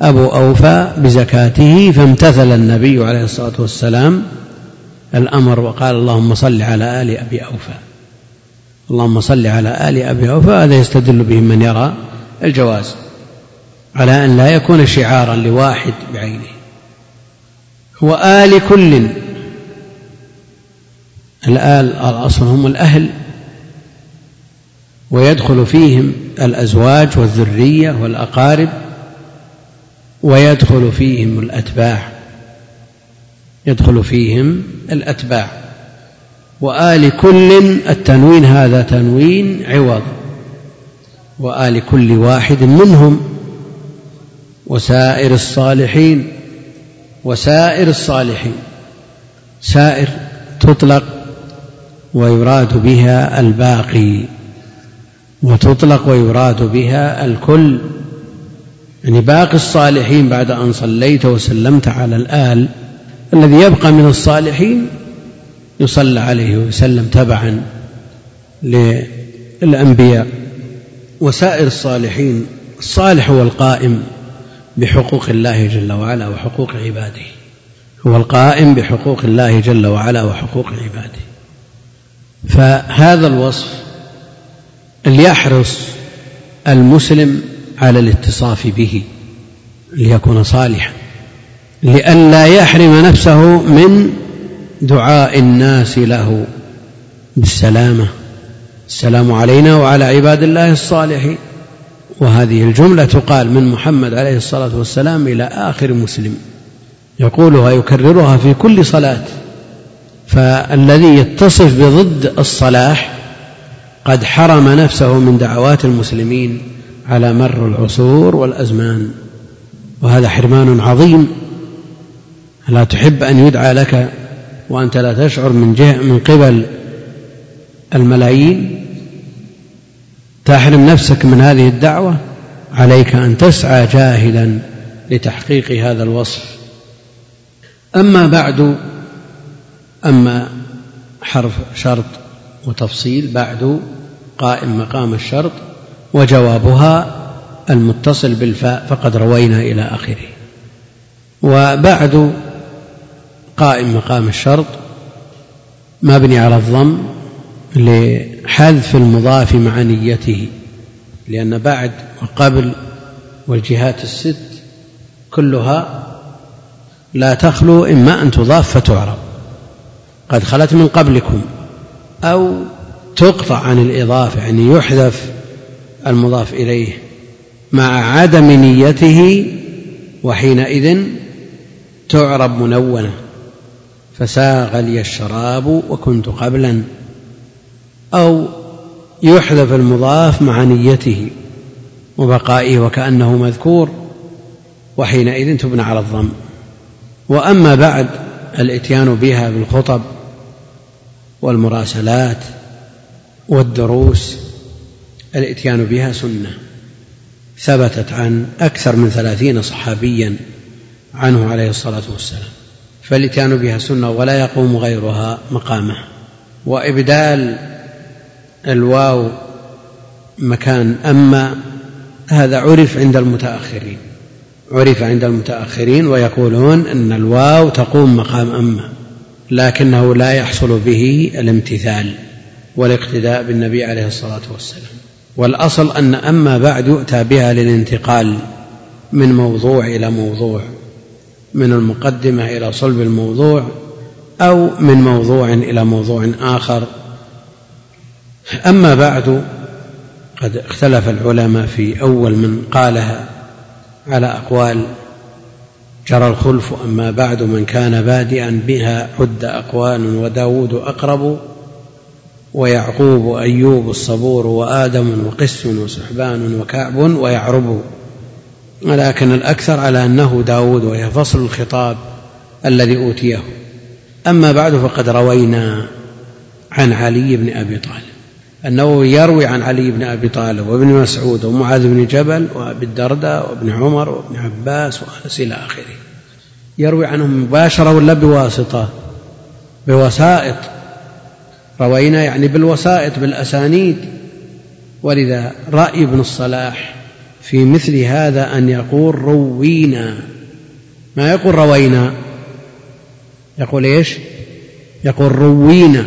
أبو أوفى بزكاته فامتثل النبي عليه الصلاة والسلام الأمر وقال اللهم صل على آل أبي أوفى. اللهم صل على آل أبي أوفى هذا يستدل به من يرى الجواز على أن لا يكون شعارا لواحد بعينه. وآل كل. الآل الأصل هم الأهل. ويدخل فيهم الأزواج والذرية والأقارب ويدخل فيهم الأتباع يدخل فيهم الأتباع. وآل كل التنوين هذا تنوين عوض. وآل كل واحد منهم وسائر الصالحين وسائر الصالحين. سائر تطلق ويراد بها الباقي. وتطلق ويراد بها الكل. يعني باقي الصالحين بعد أن صليت وسلمت على الآل الذي يبقى من الصالحين يصلى عليه ويسلم تبعا للأنبياء وسائر الصالحين الصالح هو القائم بحقوق الله جل وعلا وحقوق عباده. هو القائم بحقوق الله جل وعلا وحقوق عباده. فهذا الوصف ليحرص المسلم على الاتصاف به ليكون صالحا لئلا يحرم نفسه من دعاء الناس له بالسلامة. السلام علينا وعلى عباد الله الصالحين وهذه الجملة تقال من محمد عليه الصلاة والسلام إلى آخر مسلم يقولها يكررها في كل صلاة. فالذي يتصف بضد الصلاح قد حرم نفسه من دعوات المسلمين على مر العصور والأزمان وهذا حرمان عظيم. لا تحب أن يدعى لك وأنت لا تشعر من جهة من قبل الملايين؟ تحرم نفسك من هذه الدعوة؟ عليك أن تسعى جاهدا لتحقيق هذا الوصف. أما بعد أما حرف شرط وتفصيل بعد قائم مقام الشرط وجوابها المتصل بالفاء فقد روينا إلى آخره. وبعد قائم مقام الشرط مبني على الضم لحذف المضاف مع نيته لأن بعد وقبل والجهات الست كلها لا تخلو إما أن تضاف فتعرب. قد خلت من قبلكم أو تقطع عن الإضافة يعني يحذف المضاف إليه مع عدم نيته وحينئذ تعرب منونة. فساغ لي الشراب وكنت قبلا. أو يحذف المضاف مع نيته وبقائه وكأنه مذكور وحينئذ تبنى على الضم. وأما بعد الإتيان بها بالخطب والمراسلات والدروس الاتيان بها سنة ثبتت عن أكثر من ثلاثين صحابيا عنه عليه الصلاة والسلام فالاتيان بها سنة ولا يقوم غيرها مقامه. وإبدال الواو مكان أما هذا عرف عند المتأخرين عرف عند المتأخرين ويقولون أن الواو تقوم مقام أما لكنه لا يحصل به الامتثال. والاقتداء بالنبي عليه الصلاة والسلام. والأصل أن أما بعد يؤتى بها للانتقال من موضوع إلى موضوع من المقدمة إلى صلب الموضوع أو من موضوع إلى موضوع آخر. أما بعد قد اختلف العلماء في أول من قالها على أقوال جرى الخلف. أما بعد من كان بادئا بها عد أقوال وداود أقرب. ويعقوب وأيوب الصبور وآدم وقس وسحبان وكعب ويعرب. ولكن الأكثر على أنه داود وهي فصل الخطاب الذي أوتيه. أما بعد فقد روينا عن علي بن أبي طالب. النووي يروي عن علي بن أبي طالب وابن مسعود ومعاذ بن جبل وأبي الدرداء وابن عمر وابن عباس وأنس إلى آخره. يروي عنهم مباشرة ولا بواسطة؟ بوسائط. روينا يعني بالوسائط بالأسانيد. ولذا رأي ابن الصلاح في مثل هذا أن يقول روينا. ما يقول روينا؟ يقول إيش؟ يقول روينا.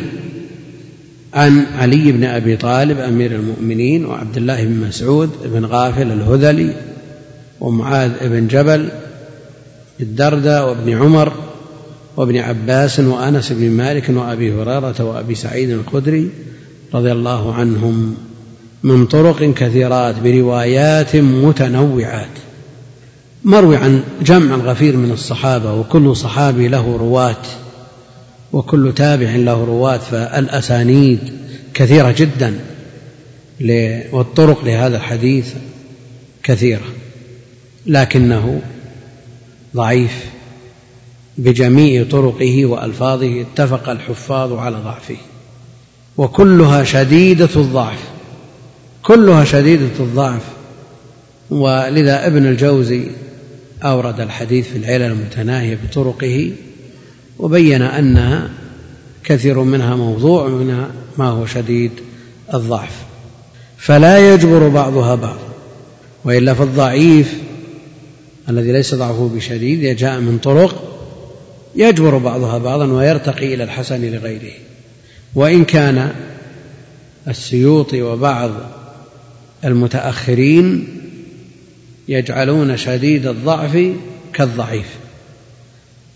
عن علي بن أبي طالب أمير المؤمنين وعبد الله بن مسعود بن غافل الهذلي ومعاذ بن جبل الدرداء وابن عمر وابن عباس وأنس بن مالك وأبي هريرة وأبي سعيد الخدري رضي الله عنهم من طرق كثيرات بروايات متنوعات مروي عن جمع غفير من الصحابة وكل صحابي له رواة وكل تابع له رواة فالأسانيد كثيرة جدا والطرق لهذا الحديث كثيرة لكنه ضعيف. بجميع طرقه وألفاظه اتفق الحفاظ على ضعفه. وكلها شديدة الضعف كلها شديدة الضعف. ولذا ابن الجوزي أورد الحديث في العلل المتناهية بطرقه وبين انها كثير منها موضوع ومنها ما هو شديد الضعف. فلا يجبر بعضها بعضا وإلا فالضعيف الذي ليس ضعفه بشديد جاء من طرق يجبر بعضها بعضا ويرتقي إلى الحسن لغيره. وإن كان السيوطي وبعض المتأخرين يجعلون شديد الضعف كالضعيف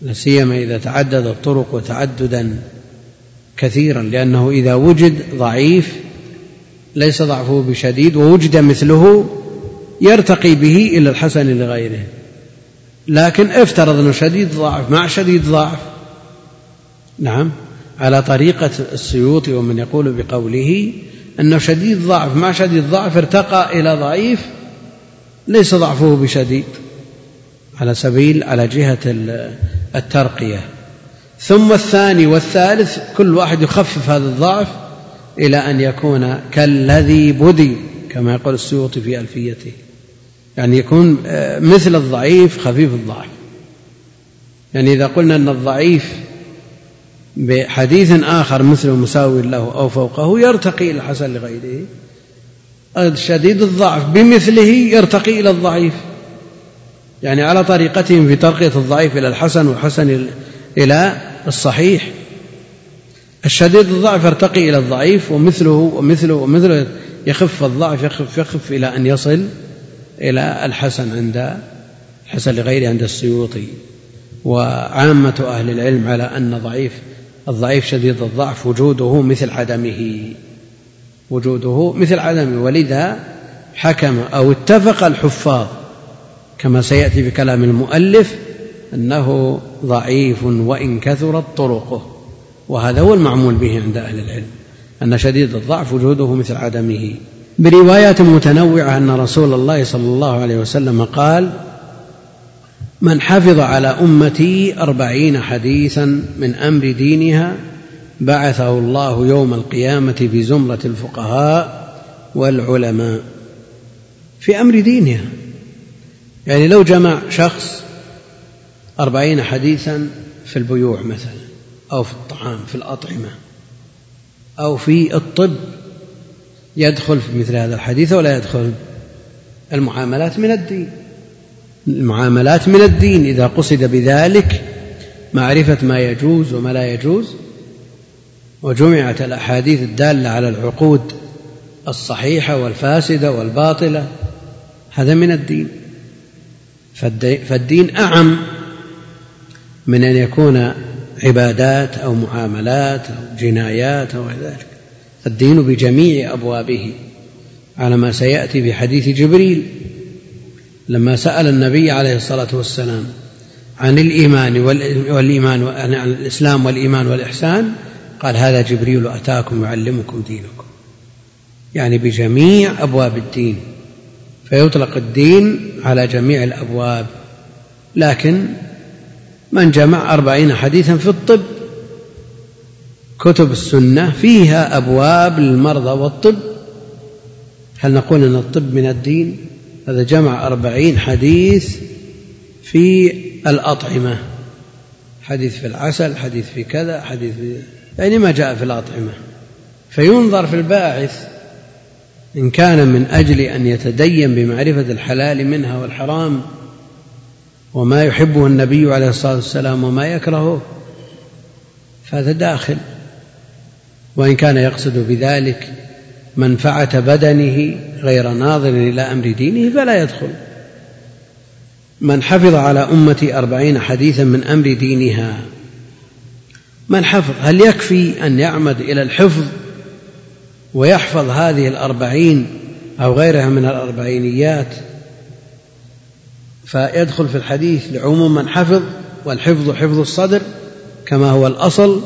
لا سيما إذا تعدد الطرق وتعددا كثيرا لأنه إذا وجد ضعيف ليس ضعفه بشديد ووجد مثله يرتقي به إلى الحسن لغيره. لكن افترض أنه شديد ضعف مع شديد ضعف. نعم على طريقة السيوطي ومن يقول بقوله أنه شديد ضعف مع شديد ضعف ارتقى إلى ضعيف ليس ضعفه بشديد على سبيل على جهة الترقية. ثم الثاني والثالث كل واحد يخفف هذا الضعف إلى أن يكون كالذي بدي كما يقول السيوطي في ألفيته. يعني يكون آه، مثل الضعيف خفيف الضعف يعني إذا قلنا أن الضعيف بحديث آخر مثل مساوي له أو فوقه يرتقي إلى الحسن لغيره الشديد الضعف بمثله يرتقي إلى الضعيف. يعني على طريقتهم في ترقية الضعيف إلى الحسن والحسن إلى الصحيح. الشديد الضعف يرتقي إلى الضعيف ومثله ومثله ومثله يخف الضعف يخف يخف إلى أن يصل إلى الحسن عند الحسن لغيره عند السيوطي. وعامة أهل العلم على أن ضعيف الضعيف شديد الضعف وجوده مثل عدمه. وجوده مثل عدمه. ولذا حكم أو اتفق الحفاظ كما سيأتي بكلام المؤلف أنه ضعيف وإن كثرت طرقه. وهذا هو المعمول به عند أهل العلم أن شديد الضعف وجوده مثل عدمه. بروايات متنوعة أن رسول الله صلى الله عليه وسلم قال من حفظ على أمتي أربعين حديثا من أمر دينها بعثه الله يوم القيامة في زمرة الفقهاء والعلماء في أمر دينها. يعني لو جمع شخص أربعين حديثا في البيوع مثلا أو في الطعام في الأطعمة أو في الطب يدخل في مثل هذا الحديث ولا يدخل المعاملات من الدين. المعاملات من الدين إذا قصد بذلك معرفة ما يجوز وما لا يجوز وجمعت الأحاديث الدالة على العقود الصحيحة والفاسدة والباطلة هذا من الدين. فالدين أعم من أن يكون عبادات أو معاملات أو جنايات أو غير ذلك. الدين بجميع أبوابه على ما سيأتي في حديث جبريل لما سأل النبي عليه الصلاة والسلام عن الإيمان والإيمان عن الإسلام والإيمان والإحسان قال هذا جبريل أتاكم يعلمكم دينكم. يعني بجميع أبواب الدين فيطلق الدين على جميع الأبواب. لكن من جمع أربعين حديثا في الطب كتب السنة فيها أبواب للمرضى والطب. هل نقول أن الطب من الدين؟ هذا جمع أربعين حديث في الأطعمة. حديث في العسل حديث في كذا حديث في يعني ما جاء في الأطعمة. فينظر في الباعث إن كان من أجل أن يتدين بمعرفة الحلال منها والحرام وما يحبه النبي عليه الصلاة والسلام وما يكرهه فهذا داخل. وإن كان يقصد بذلك منفعة بدنه غير ناظر إلى أمر دينه فلا يدخل. من حفظ على أمتي أربعين حديثا من أمر دينها من حفظ هل يكفي أن يعمد إلى الحفظ ويحفظ هذه الأربعين أو غيرها من الأربعينيات؟ فيدخل في الحديث لعموم من حفظ والحفظ حفظ الصدر كما هو الأصل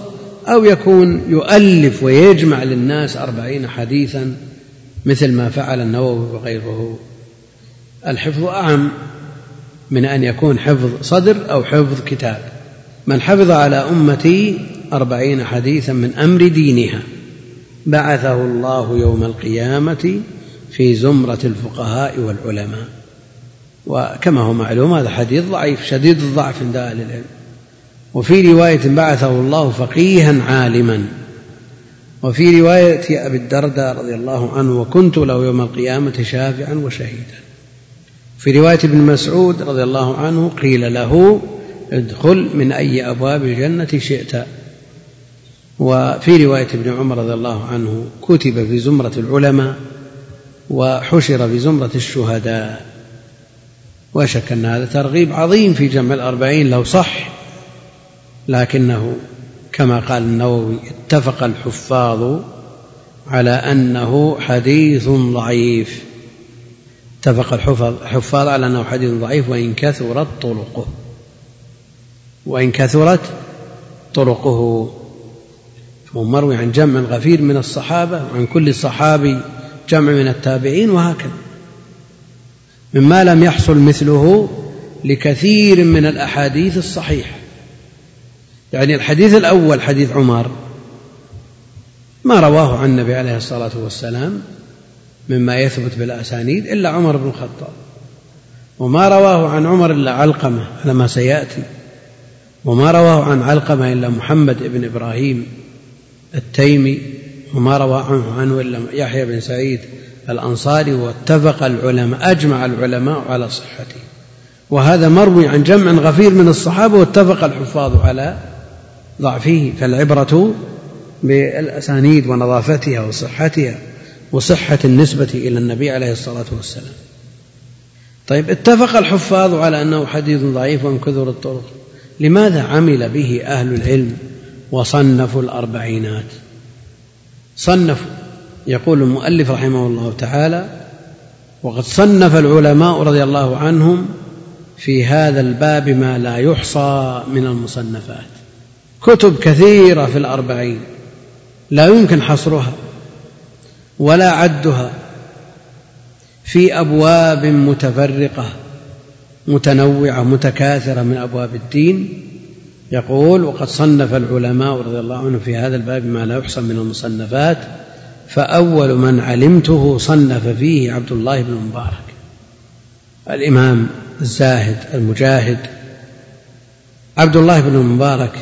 أو يكون يؤلف ويجمع للناس أربعين حديثا مثل ما فعل النووي وغيره. الحفظ أعم من أن يكون حفظ صدر أو حفظ كتاب. من حفظ على أمتي أربعين حديثا من أمر دينها. بعثه الله يوم القيامة في زمرة الفقهاء والعلماء. وكما هو معلوم هذا حديث ضعيف شديد الضعف عند أهل العلم. وفي رواية بعثه الله فقيها عالما. وفي رواية أبي الدرداء رضي الله عنه وكنت له يوم القيامة شافعا وشهيدا. في رواية ابن مسعود رضي الله عنه قيل له ادخل من أي أبواب الجنة شئت. وفي رواية ابن عمر رضي الله عنه كتب في زمرة العلماء وحشر في زمرة الشهداء. وشك أن هذا ترغيب عظيم في جمع الأربعين لو صح لكنه كما قال النووي اتفق الحفاظ على أنه حديث ضعيف. اتفق الحفاظ على أنه حديث ضعيف وإن كثرت طرقه. وإن كثرت طرقه. هو مروي عن جمع غفير من الصحابة وعن كل صحابي جمع من التابعين وهكذا. مما لم يحصل مثله لكثير من الأحاديث الصحيحة. يعني الحديث الأول حديث عمر ما رواه عن النبي عليه الصلاة والسلام مما يثبت بالأسانيد إلا عمر بن الخطاب وما رواه عن عمر إلا علقمة على ما سيأتي وما رواه عن علقمة إلا محمد بن إبراهيم التيمي وما روى عنه عنه إلا يحيى بن سعيد الأنصاري واتفق العلماء أجمع العلماء على صحته وهذا مروي عن جمع غفير من الصحابة واتفق الحفاظ على ضعفه فالعبرة بالأسانيد ونظافتها وصحتها وصحة النسبة إلى النبي عليه الصلاة والسلام. طيب اتفق الحفاظ على أنه حديث ضعيف وانكثر الطرق. لماذا عمل به أهل العلم وصنفوا الأربعينات؟ صنفوا يقول المؤلف رحمه الله تعالى وقد صنف العلماء رضي الله عنهم في هذا الباب ما لا يحصى من المصنفات كتب كثيرة في الأربعين لا يمكن حصرها ولا عدها في أبواب متفرقة متنوعة متكاثرة من أبواب الدين. يقول وقد صنف العلماء رضي الله عنهم في هذا الباب ما لا يحصى من المصنفات فأول من علمته صنف فيه عبد الله بن مبارك الإمام الزاهد المجاهد. عبد الله بن مبارك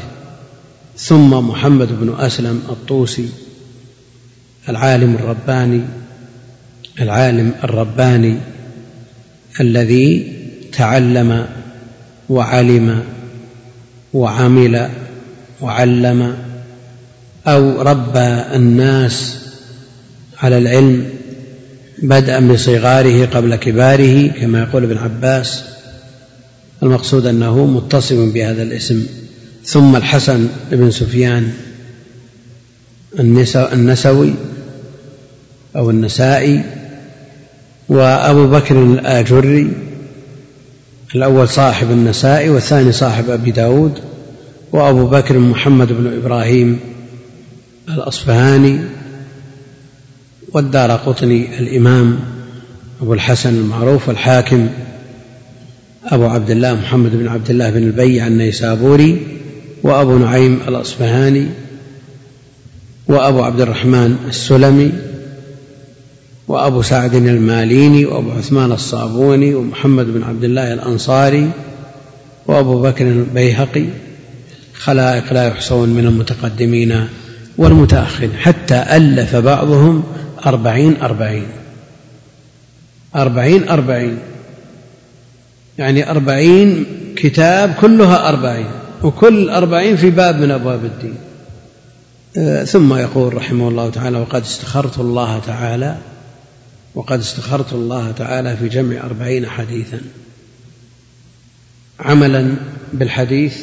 ثم محمد بن أسلم الطوسي العالم الرباني العالم الرباني الذي تعلم وعلم وعمل وعلم أو ربى الناس على العلم بدءا بصغاره قبل كباره كما يقول ابن عباس. المقصود أنه متصف بهذا الاسم. ثم الحسن بن سفيان النسوي أو النسائي وأبو بكر الآجري الأول صاحب النسائي والثاني صاحب أبي داود وأبو بكر محمد بن إبراهيم الأصفهاني والدار قطني الإمام أبو الحسن المعروف والحاكم أبو عبد الله محمد بن عبد الله بن البيع النيسابوري وأبو نعيم الأصفهاني وأبو عبد الرحمن السلمي وأبو سعد الماليني وأبو عثمان الصابوني ومحمد بن عبد الله الأنصاري وأبو بكر البيهقي. خلائق لا يحصون من المتقدمين والمتأخرين. حتى ألف بعضهم أربعين أربعين. أربعين أربعين. يعني أربعين كتاب كلها أربعين. وكل أربعين في باب من أبواب الدين. آه، ثم يقول رحمه الله تعالى وقد استخرت الله تعالى وقد استخرت الله تعالى في جمع أربعين حديثا. عملا بالحديث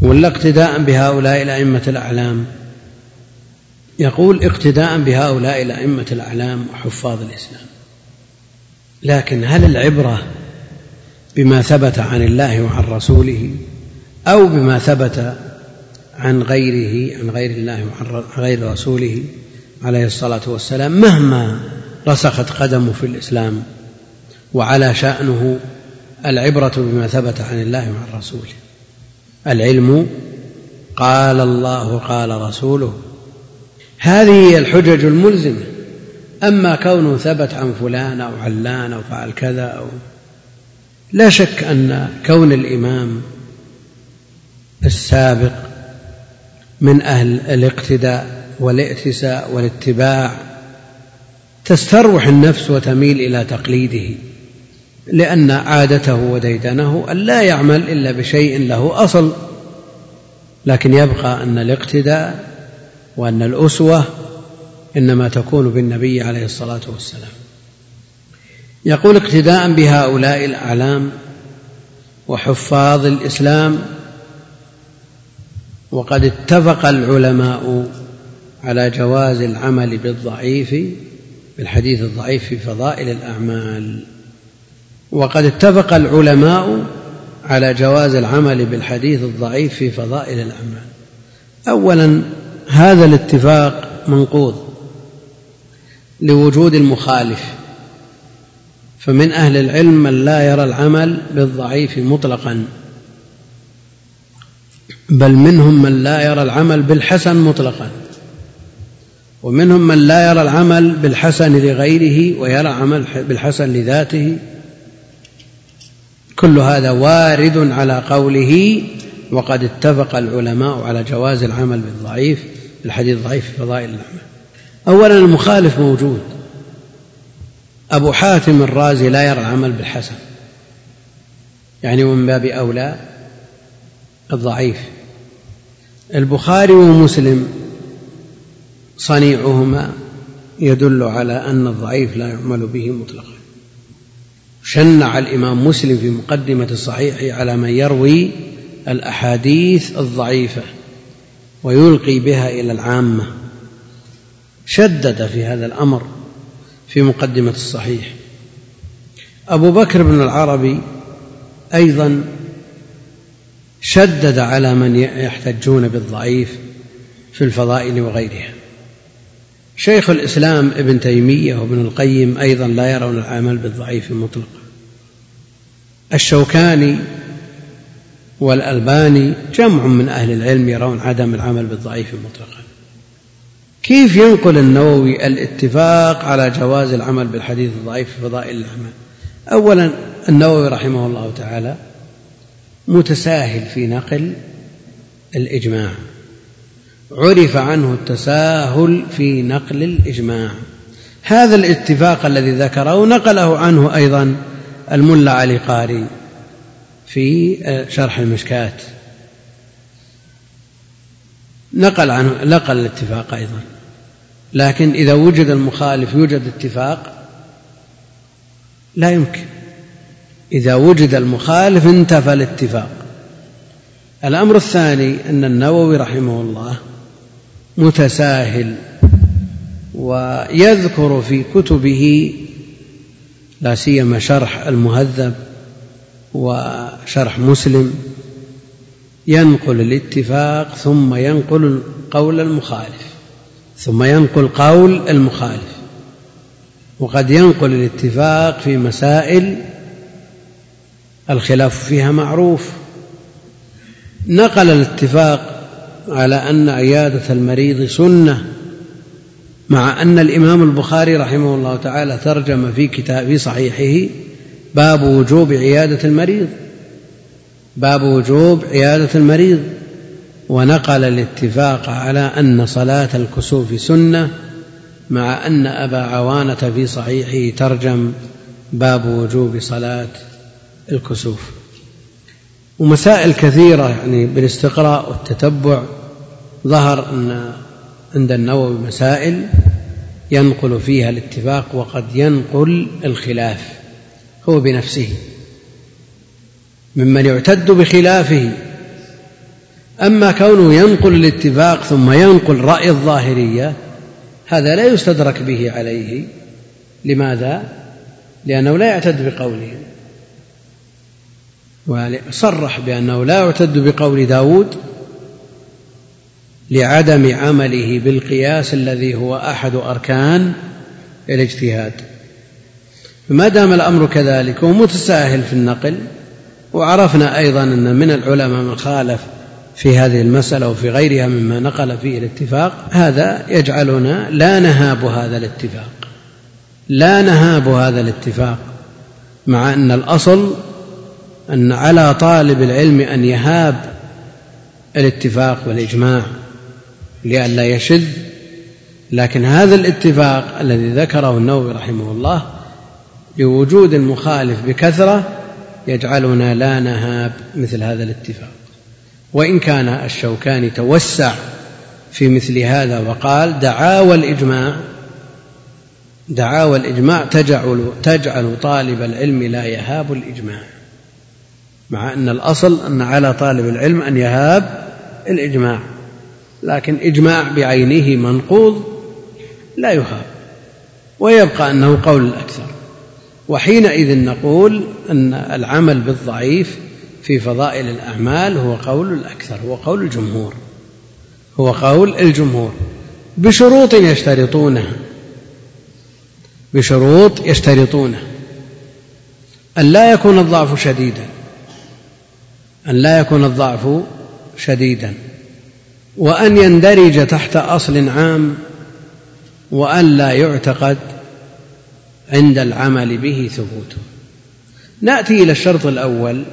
ولا اقتداء بهؤلاء الأئمة الأعلام؟ يقول اقتداء بهؤلاء الأئمة الأعلام وحفاظ الإسلام. لكن هل العبرة بما ثبت عن الله وعن رسوله أو بما ثبت عن غيره عن غير الله وعن غير رسوله عليه الصلاة والسلام مهما رسخت قدمه في الإسلام وعلى شأنه العبرة بما ثبت عن الله وعن رسوله. العلم قال الله قال رسوله. هذه هي الحجج الملزمة. أما كونه ثبت عن فلان أو علان أو فعل كذا أو لا شك أن كون الإمام السابق من أهل الاقتداء والائتساء والاتباع تستروح النفس وتميل إلى تقليده لأن عادته وديدنه أن لا يعمل إلا بشيء له أصل لكن يبقى أن الاقتداء وأن الأسوة إنما تكون بالنبي عليه الصلاة والسلام. يقول اقتداء بهؤلاء الأعلام وحفاظ الإسلام وقد اتفق العلماء على جواز العمل بالضعيف بالحديث الضعيف في فضائل الأعمال. وقد اتفق العلماء على جواز العمل بالحديث الضعيف في فضائل الأعمال. أولا هذا الاتفاق منقوض لوجود المخالف. فمن أهل العلم من لا يرى العمل بالضعيف مطلقا. بل منهم من لا يرى العمل بالحسن مطلقا. ومنهم من لا يرى العمل بالحسن لغيره ويرى العمل بالحسن لذاته. كل هذا وارد على قوله وقد اتفق العلماء على جواز العمل بالضعيف الحديث ضعيف في فضائل الأعمال أولا المخالف موجود. أبو حاتم الرازي لا يرى العمل بالحسن. يعني ومن باب أولى الضعيف. البخاري ومسلم صنيعهما يدل على أن الضعيف لا يعمل به مطلقا. شنع الإمام مسلم في مقدمة الصحيح على من يروي الأحاديث الضعيفة ويلقي بها إلى العامة. شدد في هذا الأمر في مقدمة الصحيح. أبو بكر بن العربي أيضا شدد على من يحتجون بالضعيف في الفضائل وغيرها. شيخ الإسلام ابن تيمية وابن القيم أيضا لا يرون العمل بالضعيف مطلقا الشوكاني والألباني جمع من أهل العلم يرون عدم العمل بالضعيف مطلقا كيف ينقل النووي الاتفاق على جواز العمل بالحديث الضعيف في فضائل الأعمال؟ أولا النووي رحمه الله تعالى متساهل في نقل الإجماع. عرف عنه التساهل في نقل الإجماع. هذا الاتفاق الذي ذكره نقله عنه أيضا الملا علي قاري في شرح المشكات. نقل عنه نقل الاتفاق أيضا. لكن إذا وجد المخالف يوجد اتفاق لا يمكن. إذا وجد المخالف انتفى الاتفاق. الأمر الثاني أن النووي رحمه الله متساهل ويذكر في كتبه لا سيما شرح المهذب وشرح مسلم ينقل الاتفاق ثم ينقل قول المخالف ثم ينقل قول المخالف وقد ينقل الاتفاق في مسائل الخلاف فيها معروف. نقل الاتفاق على أن عيادة المريض سنة مع أن الإمام البخاري رحمه الله تعالى ترجم في كتاب في صحيحه باب وجوب عيادة المريض. باب وجوب عيادة المريض. ونقل الاتفاق على أن صلاة الكسوف سنة مع أن أبا عوانة في صحيحه ترجم باب وجوب صلاة الكسوف. ومسائل كثيرة يعني بالاستقراء والتتبع. ظهر أن عند النووي مسائل ينقل فيها الاتفاق وقد ينقل الخلاف هو بنفسه. ممن يعتد بخلافه. أما كونه ينقل الاتفاق ثم ينقل رأي الظاهرية هذا لا يستدرك به عليه. لماذا؟ لأنه لا يعتد بقولهم وصرح بأنه لا يعتد بقول داود لعدم عمله بالقياس الذي هو أحد أركان الاجتهاد. ما دام الأمر كذلك ومتساهل في النقل وعرفنا أيضا أن من العلماء من خالف في هذه المسألة وفي غيرها مما نقل فيه الاتفاق هذا يجعلنا لا نهاب هذا الاتفاق. لا نهاب هذا الاتفاق مع أن الأصل أن على طالب العلم أن يهاب الاتفاق والإجماع لئلا يشذ. لكن هذا الاتفاق الذي ذكره النووي رحمه الله لوجود المخالف بكثرة يجعلنا لا نهاب مثل هذا الاتفاق. وإن كان الشوكاني توسع في مثل هذا وقال دعاوى الإجماع دعاوى الإجماع تجعل تجعل طالب العلم لا يهاب الإجماع. مع أن الأصل أن على طالب العلم أن يهاب الإجماع لكن إجماع بعينه منقوض لا يهاب ويبقى أنه قول الأكثر. وحينئذ نقول أن العمل بالضعيف في فضائل الأعمال هو قول الأكثر هو قول الجمهور هو قول الجمهور. بشروط يشترطونها بشروط يشترطونها. أن لا يكون الضعف شديدا. أن لا يكون الضعف شديدا وأن يندرج تحت أصل عام وأن لا يعتقد عند العمل به ثبوته نأتي إلى الشرط الأول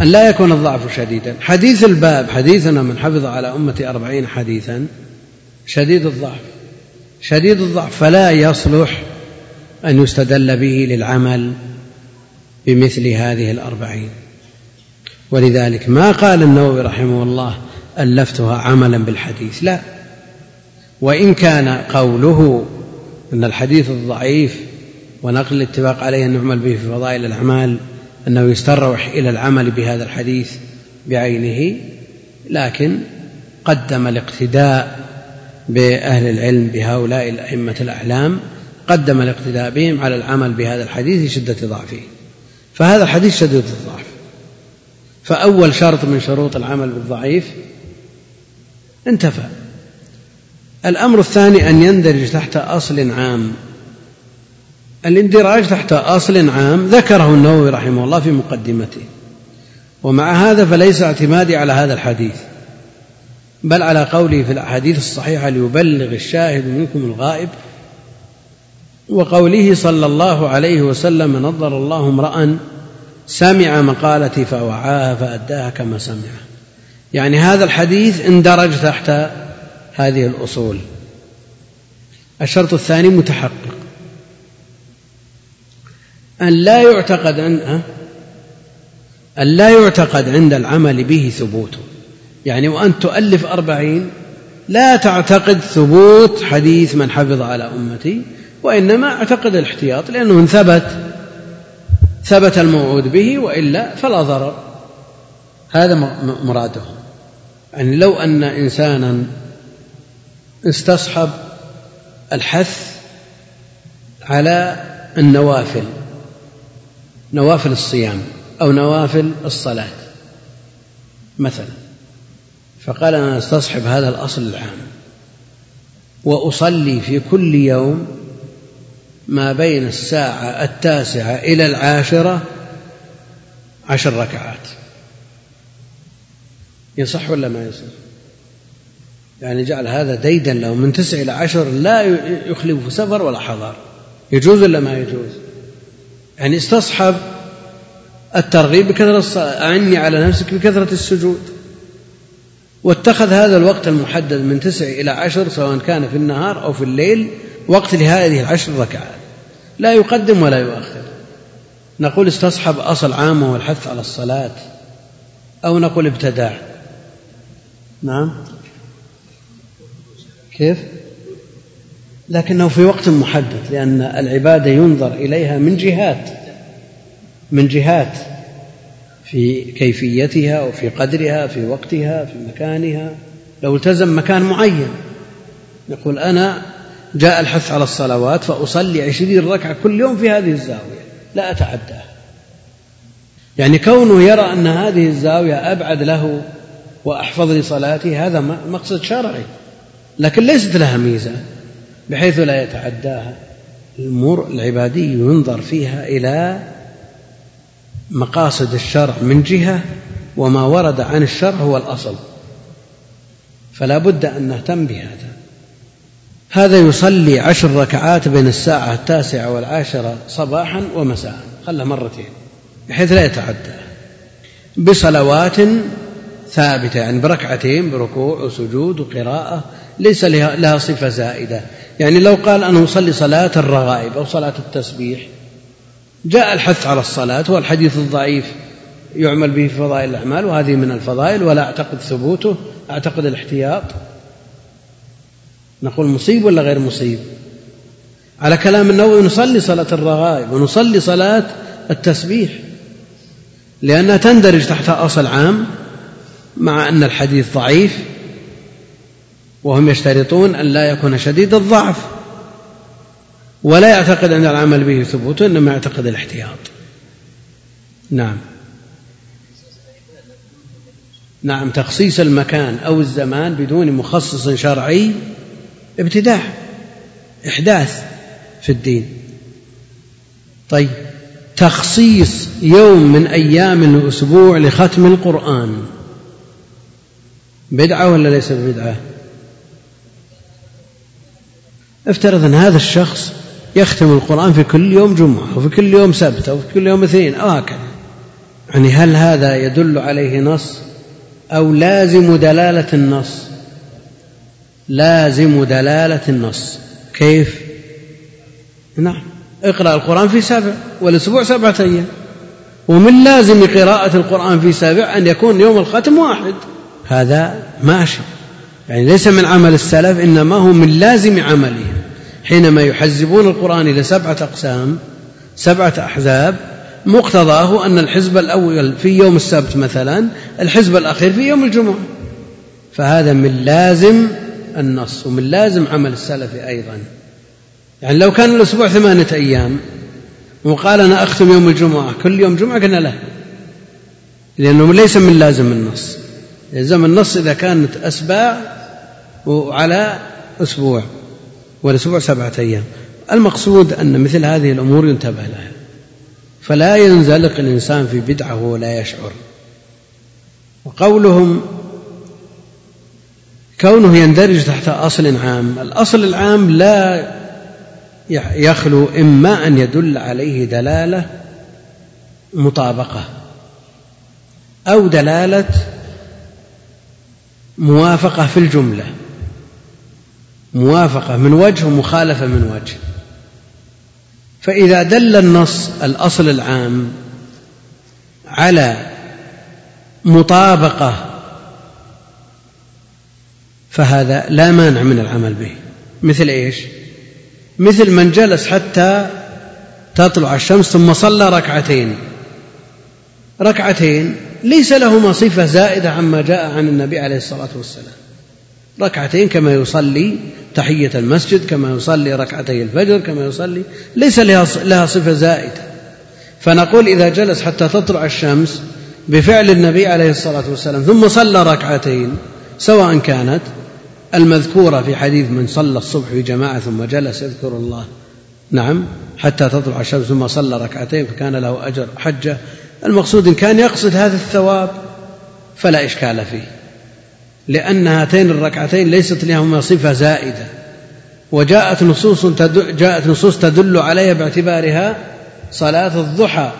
أن لا يكون الضعف شديدا. حديث الباب حديثنا من حفظ على أمة أربعين حديثا شديد الضعف. شديد الضعف فلا يصلح أن يستدل به للعمل بمثل هذه الأربعين. ولذلك ما قال النووي رحمه الله ألفتها عملا بالحديث؟ لا. وإن كان قوله أن الحديث الضعيف ونقل الاتفاق عليه أن نعمل به في فضائل الأعمال أنه يستروح إلى العمل بهذا الحديث بعينه لكن قدم الاقتداء بأهل العلم بهؤلاء الأئمة الأعلام قدم الاقتداء بهم على العمل بهذا الحديث لشدة ضعفه. فهذا الحديث شديد الضعف. فأول شرط من شروط العمل بالضعيف انتفى. الأمر الثاني أن يندرج تحت أصل عام. الاندراج تحت أصل عام ذكره النووي رحمه الله في مقدمته. ومع هذا فليس اعتمادي على هذا الحديث بل على قوله في الأحاديث الصحيحة ليبلغ الشاهد منكم الغائب. وقوله صلى الله عليه وسلم نظر الله امرأ سمع مقالتي فوعاها فأداها كما سمعها يعني هذا الحديث اندرج تحت هذه الأصول. الشرط الثاني متحقق. أن لا يعتقد أن أن لا يعتقد عند العمل به ثبوته يعني وأن تؤلف أربعين لا تعتقد ثبوت حديث من حفظ على أمتي وإنما أعتقد الاحتياط لأنه إن ثبت ثبت الموعود به وإلا فلا ضرر. هذا مراده. يعني لو أن إنسانا استصحب الحث على النوافل نوافل الصيام أو نوافل الصلاة مثلا فقال أنا استصحب هذا الأصل العام وأصلي في كل يوم ما بين الساعة التاسعة إلى العاشرة عشر ركعات. يصح ولا ما يصح؟ يعني جعل هذا ديدا له من تسع إلى عشر لا يخلف سفر ولا حضر يجوز ولا ما يجوز؟ يعني استصحب الترغيب بكثرة الصلاة أعني على نفسك بكثرة السجود. واتخذ هذا الوقت المحدد من تسع إلى عشر سواء كان في النهار أو في الليل وقت لهذه العشر ركعات. لا يقدم ولا يؤخر. نقول استصحب أصل عام وهو الحث على الصلاة أو نقول ابتدع. نعم. كيف؟ لكنه في وقت محدد لأن العبادة ينظر إليها من جهات من جهات في كيفيتها وفي قدرها في وقتها في مكانها. لو التزم مكان معين يقول أنا جاء الحث على الصلوات فأصلي عشرين ركعة كل يوم في هذه الزاوية. لا أتعداها يعني كونه يرى أن هذه الزاوية أبعد له وأحفظ لصلاته هذا مقصد شرعي. لكن ليست لها ميزة بحيث لا يتعداها. الأمور العبادية ينظر فيها إلى مقاصد الشرع من جهة وما ورد عن الشرع هو الأصل. فلا بد أن نهتم بهذا. هذا يصلي عشر ركعات بين الساعة التاسعة والعاشرة صباحا ومساء خلها مرتين بحيث لا يتعدى. بصلوات ثابتة يعني بركعتين بركوع وسجود وقراءة ليس لها صفة زائدة. يعني لو قال أنا أصلي صلاة الرغائب أو صلاة التسبيح جاء الحث على الصلاة والحديث الضعيف يعمل به في فضائل الأعمال وهذه من الفضائل ولا أعتقد ثبوته أعتقد الاحتياط. نقول مصيب ولا غير مصيب؟ على كلام النووي نصلي صلاة الرغائب ونصلي صلاة التسبيح لأنها تندرج تحت أصل عام مع أن الحديث ضعيف وهم يشترطون أن لا يكون شديد الضعف ولا يعتقد أن العمل به ثبوت إنما يعتقد الاحتياط. نعم. نعم تخصيص المكان أو الزمان بدون مخصص شرعي ابتداع إحداث في الدين. طيب تخصيص يوم من أيام الأسبوع لختم القرآن بدعة ولا ليس بدعة؟ افترض أن هذا الشخص يختم القرآن في كل يوم جمعة وفي كل يوم سبت أو في كل يوم اثنين أو هكذا. يعني هل هذا يدل عليه نص أو لازم دلالة النص؟ لازم دلالة النص. كيف؟ نعم. اقرأ القرآن في سبع والأسبوع سبعة أيام. ومن لازم قراءة القرآن في سبع أن يكون يوم الختم واحد. هذا ماشي يعني ليس من عمل السلف إنما هو من لازم عملهم. حينما يحزبون القرآن إلى سبعة أقسام سبعة أحزاب مقتضاه أن الحزب الأول في يوم السبت مثلا الحزب الأخير في يوم الجمعة. فهذا من لازم النص ومن لازم عمل السلف أيضا. يعني لو كان الأسبوع ثمانية أيام وقال أنا أختم يوم الجمعة كل يوم جمعة قلنا له. لأنه ليس من لازم النص. يلزم النص إذا كانت أسباع وعلى أسبوع والأسبوع سبعة أيام. المقصود أن مثل هذه الأمور ينتبه لها. فلا ينزلق الإنسان في بدعة وهو لا يشعر. وقولهم كونه يندرج تحت أصل عام. الأصل العام لا يخلو إما أن يدل عليه دلالة مطابقة أو دلالة موافقة في الجملة. موافقة من وجه ومخالفة من وجه. فإذا دل النص الأصل العام على مطابقة فهذا لا مانع من العمل به. مثل إيش؟ مثل من جلس حتى تطلع الشمس ثم صلى ركعتين. ركعتين ليس لهما صفة زائدة عما جاء عن النبي عليه الصلاة والسلام. ركعتين كما يصلي تحية المسجد كما يصلي ركعتي الفجر كما يصلي ليس لها صفة زائدة. فنقول إذا جلس حتى تطلع الشمس بفعل النبي عليه الصلاة والسلام ثم صلى ركعتين سواء كانت المذكورة في حديث من صلى الصبح في جماعة ثم جلس يذكر الله. نعم حتى تطلع الشمس ثم صلى ركعتين فكان له أجر حجة. المقصود إن كان يقصد هذا الثواب فلا إشكال فيه لأن هاتين الركعتين ليست لهما صفة زائدة. وجاءت نصوص جاءت نصوص تدل عليها باعتبارها صلاة الضحى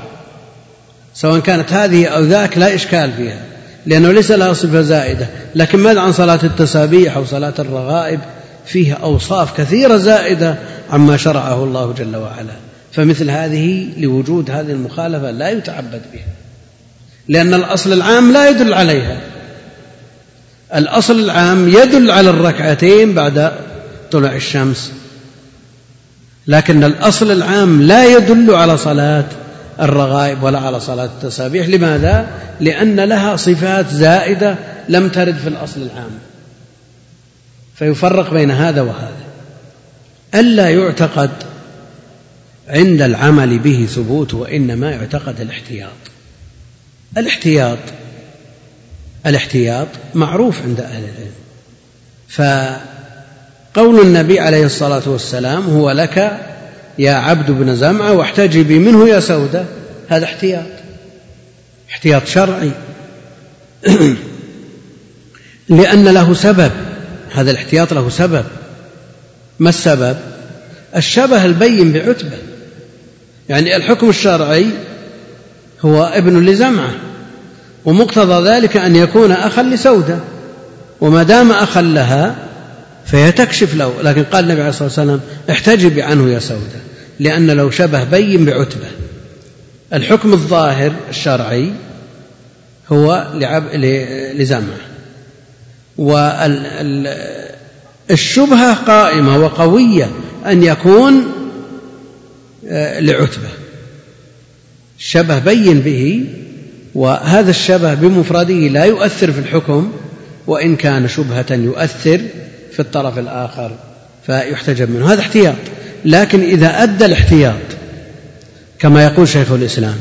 سواء كانت هذه أو ذاك لا إشكال فيها. لأنه ليس لها صفة زائدة. لكن ماذا عن صلاة التسابيح أو صلاة الرغائب؟ فيها أوصاف كثيرة زائدة عما شرعه الله جل وعلا. فمثل هذه لوجود هذه المخالفة لا يتعبد بها. لأن الأصل العام لا يدل عليها. الأصل العام يدل على الركعتين بعد طلوع الشمس. لكن الأصل العام لا يدل على صلاة الرغائب ولا على صلاة التسابيح. لماذا؟ لأن لها صفات زائدة لم ترد في الأصل العام. فيفرق بين هذا وهذا. ألا يعتقد عند العمل به ثبوت وإنما يعتقد الاحتياط. الاحتياط الاحتياط معروف عند أهل العلم. فقول النبي عليه الصلاة والسلام هو لك يا عبد بن زمعة واحتجبي منه يا سودة هذا احتياط. احتياط شرعي. لأن له سبب. هذا الاحتياط له سبب. ما السبب؟ الشبه البين بعتبة. يعني الحكم الشرعي هو ابن لزمعة ومقتضى ذلك أن يكون أخا لسودة وما دام أخا لها فهي تكشف له. لكن قال النبي عليه الصلاة والسلام احتجبي عنه يا سودة لأن له شبه بين بعتبة. الحكم الظاهر الشرعي هو لعب لزمعة والشبهة قائمة وقوية أن يكون آه، لعتبة. الشبه بين به وهذا الشبه بمفرده لا يؤثر في الحكم وإن كان شبهة يؤثر في الطرف الآخر فيحتجب منه. هذا احتياط. لكن إذا أدى الاحتياط كما يقول شيخ الإسلام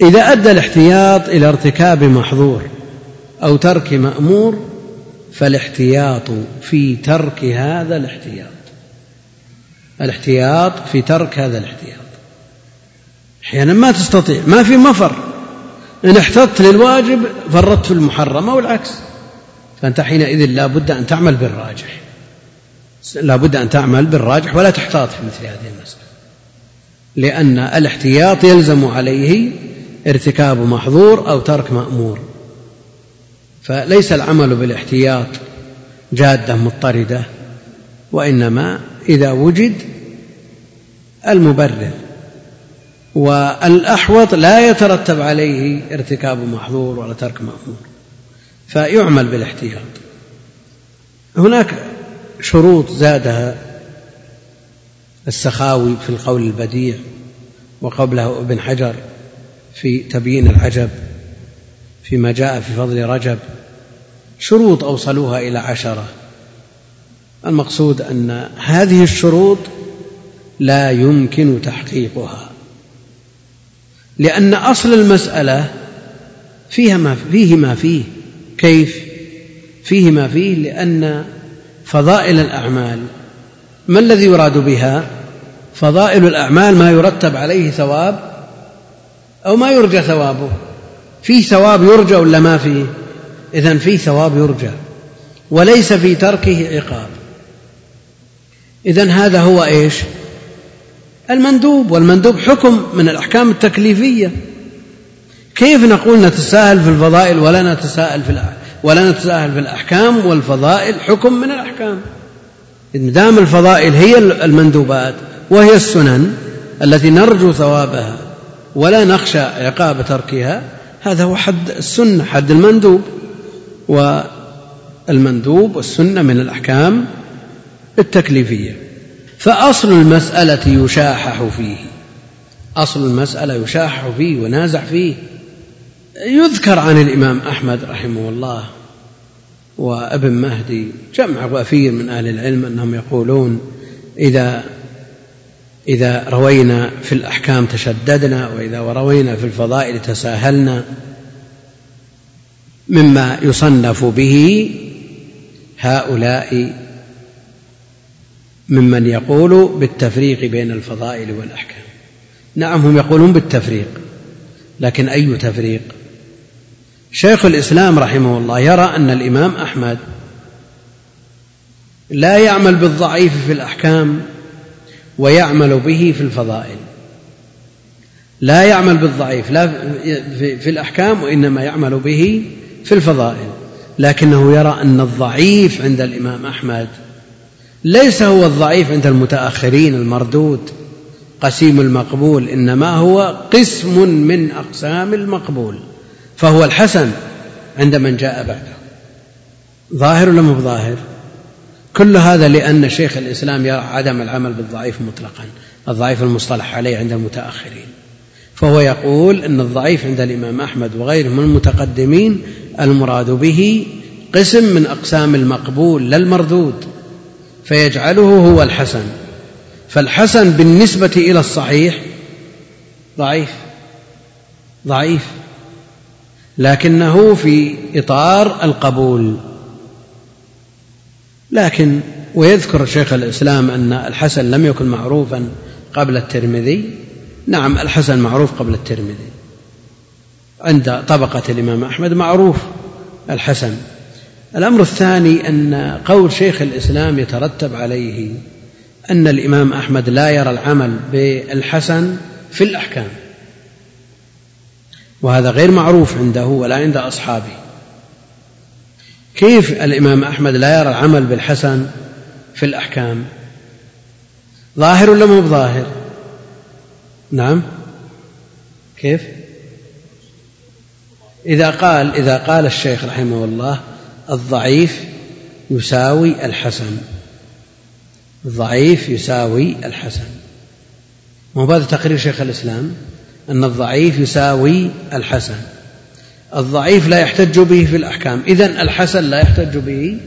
إذا أدى الاحتياط إلى ارتكاب محظور أو ترك مأمور فالاحتياط في ترك هذا الاحتياط. الاحتياط في ترك هذا الاحتياط. أحيانا ما تستطيع ما في مفر. إن احتطت للواجب فرطت في المحرم أو العكس فأنت حينئذ لا بد أن تعمل بالراجح. لا بد أن تعمل بالراجح ولا تحتاط في مثل هذه المسألة. لأن الاحتياط يلزم عليه ارتكاب محظور أو ترك مأمور. فليس العمل بالاحتياط جادة مضطردة وإنما إذا وجد المبرر والأحوط لا يترتب عليه ارتكاب محظور ولا ترك مأمور. فيعمل بالاحتياط. هناك شروط زادها السخاوي في القول البديع وقبله ابن حجر في تبيين العجب فيما جاء في فضل رجب. شروط أوصلوها إلى عشرة. المقصود أن هذه الشروط لا يمكن تحقيقها لأن أصل المسألة فيها ما فيه ما فيه كيف؟ فيه ما فيه لأن فضائل الأعمال. ما الذي يراد بها؟ فضائل الأعمال ما يرتب عليه ثواب أو ما يرجى ثوابه. فيه ثواب يرجى ولا ما فيه اذا فيه ثواب يرجى وليس في تركه عقاب. اذا هذا هو إيش؟ المندوب والمندوب حكم من الأحكام التكليفية. كيف نقول نتساهل في الفضائل ولا نتساهل في ولا نتساهل في الأحكام والفضائل حكم من الأحكام. دام الفضائل هي المندوبات وهي السنن التي نرجو ثوابها ولا نخشى عقاب تركها هذا هو حد السنة حد المندوب. والمندوب والسنة من الأحكام التكليفية. فأصل المسألة يشاحح فيه. أصل المسألة يشاحح فيه ونازع فيه. يذكر عن الإمام أحمد رحمه الله وأبن مهدي جمع وافير من أهل العلم أنهم يقولون إذا إذا روينا في الأحكام تشددنا وإذا روينا في الفضائل تساهلنا مما يصنف به هؤلاء ممن يقول بالتفريق بين الفضائل والأحكام. نعم هم يقولون بالتفريق لكن أي تفريق؟ شيخ الإسلام رحمه الله يرى أن الإمام أحمد لا يعمل بالضعيف في الأحكام ويعمل به في الفضائل. لا يعمل بالضعيف لا في الأحكام وإنما يعمل به في الفضائل. لكنه يرى أن الضعيف عند الإمام أحمد ليس هو الضعيف عند المتأخرين المردود قسيم المقبول إنما هو قسم من أقسام المقبول. فهو الحسن عند من جاء بعده. ظاهر ولا مو بظاهر؟ كل هذا لأن شيخ الإسلام يرى عدم العمل بالضعيف مطلقا. الضعيف المصطلح عليه عند المتأخرين. فهو يقول أن الضعيف عند الإمام أحمد وغيره من المتقدمين المراد به قسم من أقسام المقبول لا المردود فيجعله هو الحسن. فالحسن بالنسبة إلى الصحيح ضعيف ضعيف. لكنه في إطار القبول. لكن ويذكر شيخ الإسلام أن الحسن لم يكن معروفا قبل الترمذي. نعم الحسن معروف قبل الترمذي. عند طبقة الإمام أحمد معروف الحسن. الأمر الثاني أن قول شيخ الإسلام يترتب عليه أن الإمام أحمد لا يرى العمل بالحسن في الأحكام. وهذا غير معروف عنده ولا عند أصحابه. كيف الإمام أحمد لا يرى العمل بالحسن في الأحكام؟ ظاهر ولا مو بظاهر؟ نعم. كيف؟ إذا قال إذا قال الشيخ رحمه الله الضعيف يساوي الحسن. الضعيف يساوي الحسن. مو هذا تقرير شيخ الإسلام؟ أن الضعيف يساوي الحسن. الضعيف لا يحتج به في الأحكام. إذن الحسن لا يحتج به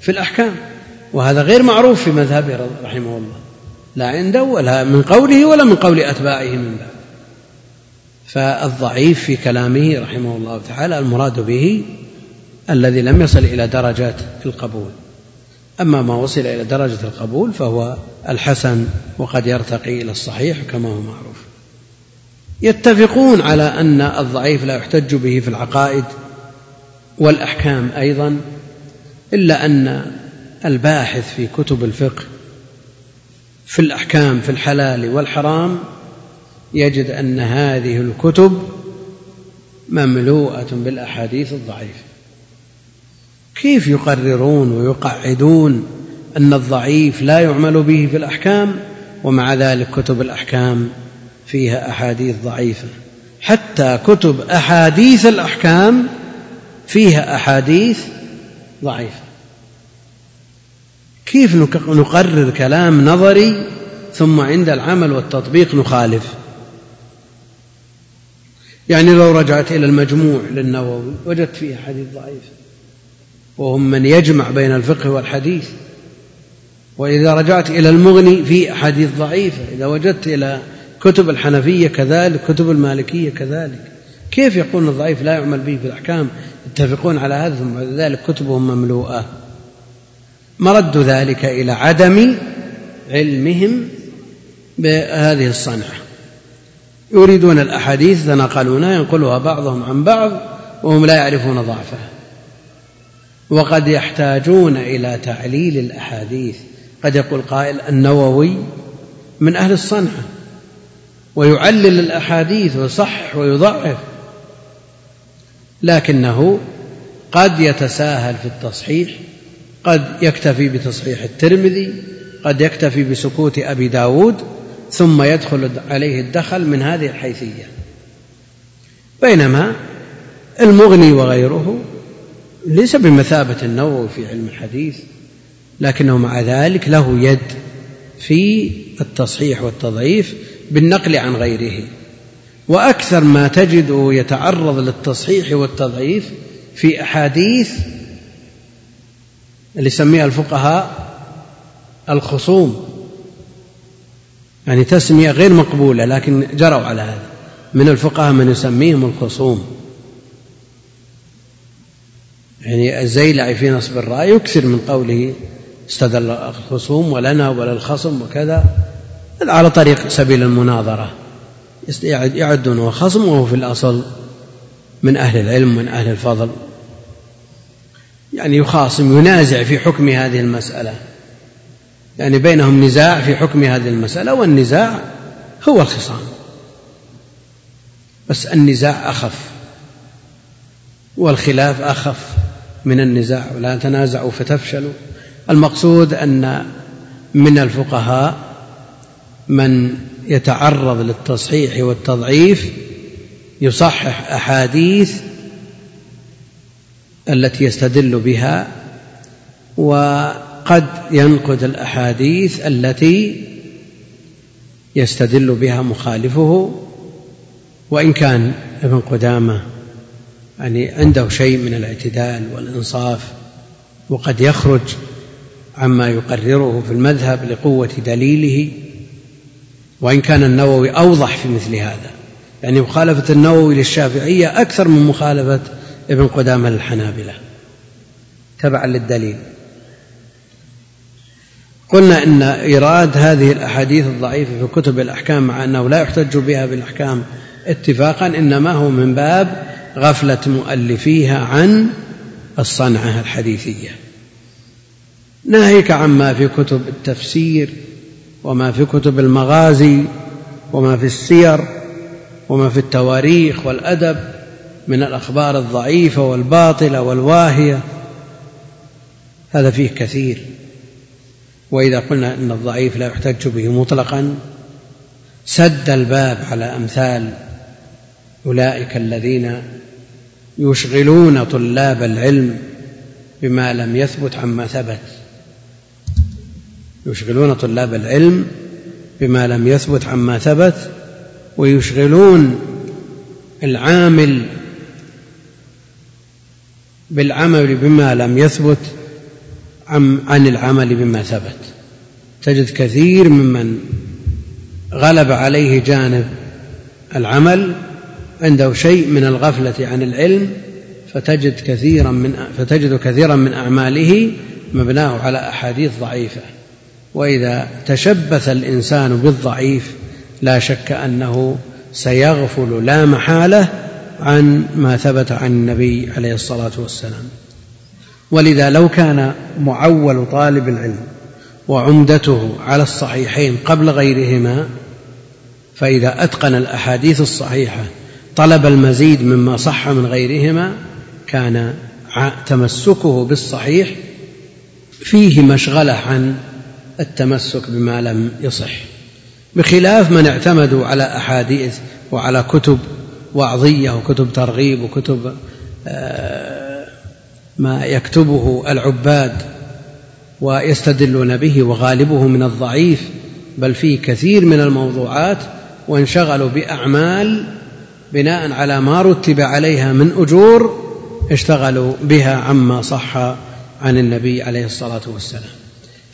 في الأحكام. وهذا غير معروف في مذهبه رحمه الله. لا عنده ولا من قوله ولا من قول أتباعه من بعد. فالضعيف في كلامه رحمه الله تعالى المراد به الذي لم يصل إلى درجات القبول. أما ما وصل إلى درجة القبول فهو الحسن وقد يرتقي إلى الصحيح كما هو معروف. يتفقون على أن الضعيف لا يحتج به في العقائد والأحكام أيضا إلا أن الباحث في كتب الفقه في الأحكام في الحلال والحرام يجد أن هذه الكتب مملوءة بالأحاديث الضعيفة. كيف يقررون ويقعدون أن الضعيف لا يعمل به في الأحكام ومع ذلك كتب الأحكام فيها أحاديث ضعيفة. حتى كتب أحاديث الأحكام فيها أحاديث ضعيفة. كيف نقرر كلام نظري ثم عند العمل والتطبيق نخالف؟ يعني لو رجعت إلى المجموع للنووي وجدت فيه حديث ضعيف وهم من يجمع بين الفقه والحديث. وإذا رجعت إلى المغني في أحاديث ضعيفة. إذا وجدت إلى كتب الحنفية كذلك كتب المالكية كذلك. كيف يقول الضعيف لا يعمل به في الأحكام؟ يتفقون على هذا ثم بعد ذلك كتبهم مملوءة. مرد ذلك إلى عدم علمهم بهذه الصنعة. يريدون الأحاديث يتناقلونها ينقلها بعضهم عن بعض وهم لا يعرفون ضعفها. وقد يحتاجون إلى تعليل الأحاديث. قد يقول قائل النووي من أهل الصنعة. ويعلل الأحاديث ويصحح ويضعف لكنه قد يتساهل في التصحيح قد يكتفي بتصحيح الترمذي قد يكتفي بسكوت أبي داود ثم يدخل عليه الدخل من هذه الحيثية. بينما المغني وغيره ليس بمثابة النووي في علم الحديث لكنه مع ذلك له يد في التصحيح والتضعيف بالنقل عن غيره. وأكثر ما تجده يتعرض للتصحيح والتضعيف في أحاديث اللي يسميها الفقهاء الخصوم. يعني تسمية غير مقبولة لكن جروا على هذا. من الفقهاء من يسميهم الخصوم. يعني الزيلعي في نصب الرأي يكثر من قوله استدل الخصوم ولنا وللخصم وكذا. على طريق سبيل المناظرة. يعدونه خصم وهو في الأصل من أهل العلم من أهل الفضل. يعني يخاصم ينازع في حكم هذه المسألة. يعني بينهم نزاع في حكم هذه المسألة والنزاع هو الخصام. بس النزاع أخف والخلاف أخف من النزاع. ولا تنازعوا فتفشلوا. المقصود أن من الفقهاء من يتعرض للتصحيح والتضعيف يصحح أحاديث التي يستدل بها وقد ينقد الأحاديث التي يستدل بها مخالفه وإن كان ابن قدامة يعني عنده شيء من الاعتدال والإنصاف وقد يخرج عما يقرره في المذهب لقوة دليله. وإن كان النووي أوضح في مثل هذا يعني مخالفة النووي للشافعية أكثر من مخالفة ابن قدامة للحنابلة. تبعا للدليل. قلنا إن إيراد هذه الأحاديث الضعيفة في كتب الأحكام مع أنه لا يحتج بها بالأحكام اتفاقا إنما هو من باب غفلة مؤلفيها عن الصنعة الحديثية. ناهيك عما في كتب التفسير وما في كتب المغازي وما في السير وما في التواريخ والأدب من الأخبار الضعيفة والباطلة والواهية هذا فيه كثير. وإذا قلنا إن الضعيف لا يحتج به مطلقا سد الباب على أمثال أولئك الذين يشغلون طلاب العلم بما لم يثبت عما ثبت. يشغلون طلاب العلم بما لم يثبت عما ثبت ويشغلون العامل بالعمل بما لم يثبت عن العمل بما ثبت. تجد كثير ممن غلب عليه جانب العمل عنده شيء من الغفلة عن العلم فتجد كثيرا من فتجد كثيرا من أعماله مبناه على أحاديث ضعيفة. وإذا تشبث الإنسان بالضعيف لا شك أنه سيغفل لا محالة عن ما ثبت عن النبي عليه الصلاة والسلام. ولذا لو كان معول طالب العلم وعمدته على الصحيحين قبل غيرهما فإذا أتقن الأحاديث الصحيحة طلب المزيد مما صح من غيرهما كان تمسكه بالصحيح فيه مشغلة عن التمسك بما لم يصح بخلاف من اعتمدوا على أحاديث وعلى كتب وعظية وكتب ترغيب وكتب آه، ما يكتبه العباد ويستدلون به وغالبه من الضعيف بل فيه كثير من الموضوعات وانشغلوا بأعمال بناء على ما رتب عليها من أجور اشتغلوا بها عما صح عن النبي عليه الصلاة والسلام.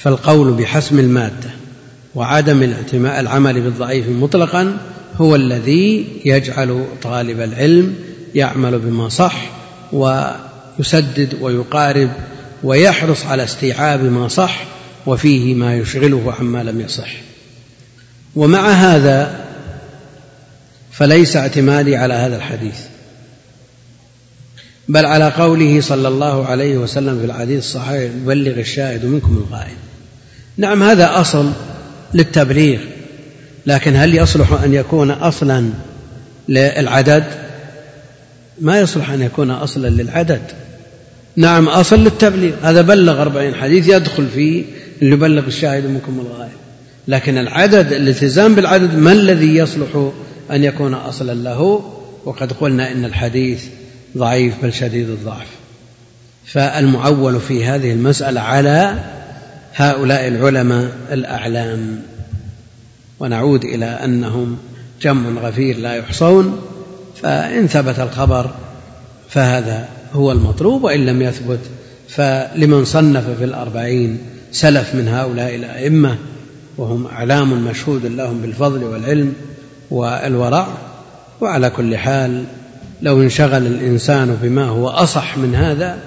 فالقول بحسم المادة وعدم العمل بالضعيف مطلقا هو الذي يجعل طالب العلم يعمل بما صح ويسدد ويقارب ويحرص على استيعاب ما صح وفيه ما يشغله عما لم يصح. ومع هذا فليس اعتمادي على هذا الحديث بل على قوله صلى الله عليه وسلم في الحديث الصحيح يبلغ الشاهد منكم الغائب. نعم هذا أصل للتبليغ لكن هل يصلح أن يكون أصلا للعدد؟ ما يصلح أن يكون أصلا للعدد. نعم أصل للتبليغ. هذا بلغ أربعين حديث يدخل فيه اللي يبلغ الشاهد منكم الغائب. لكن العدد الالتزام بالعدد ما الذي يصلح أن يكون أصلا له؟ وقد قلنا إن الحديث ضعيف بل شديد الضعف. فالمعول في هذه المسألة على هؤلاء العلماء الأعلام ونعود إلى أنهم جمع غفير لا يحصون فإن ثبت الخبر فهذا هو المطلوب وإن لم يثبت فلمن صنف في الأربعين سلف من هؤلاء الأئمة وهم أعلام مشهود لهم بالفضل والعلم والورع وعلى كل حال لو انشغل الإنسان بما هو أصح من هذا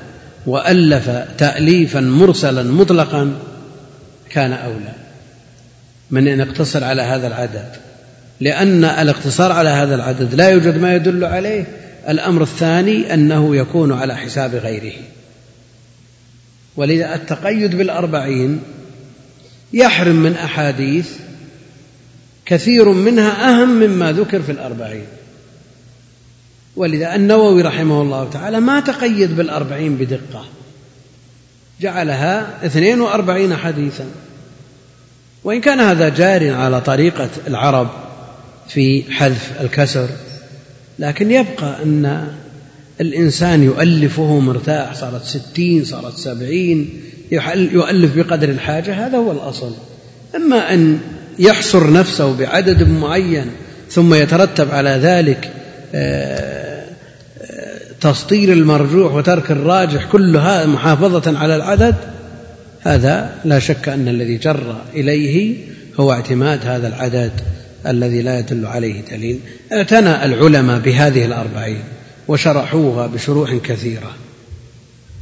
وألف تاليفا مرسلا مطلقا كان أولى من أن يقتصر على هذا العدد. لأن الاقتصار على هذا العدد لا يوجد ما يدل عليه. الأمر الثاني أنه يكون على حساب غيره. ولذا التقيد بالأربعين يحرم من أحاديث كثير منها أهم مما ذكر في الأربعين. ولذا النووي رحمه الله تعالى ما تقيد بالأربعين بدقة. جعلها اثنين وأربعين حديثا. وإن كان هذا جار على طريقة العرب في حذف الكسر لكن يبقى أن الإنسان يؤلفه مرتاح صارت ستين صارت سبعين يؤلف بقدر الحاجة هذا هو الأصل. أما أن يحصر نفسه بعدد معين ثم يترتب على ذلك تسطير المرجوح وترك الراجح كلها محافظة على العدد هذا لا شك أن الذي جر إليه هو اعتماد هذا العدد الذي لا يدل عليه دليل. اعتنى العلماء بهذه الأربعين وشرحوها بشروح كثيرة.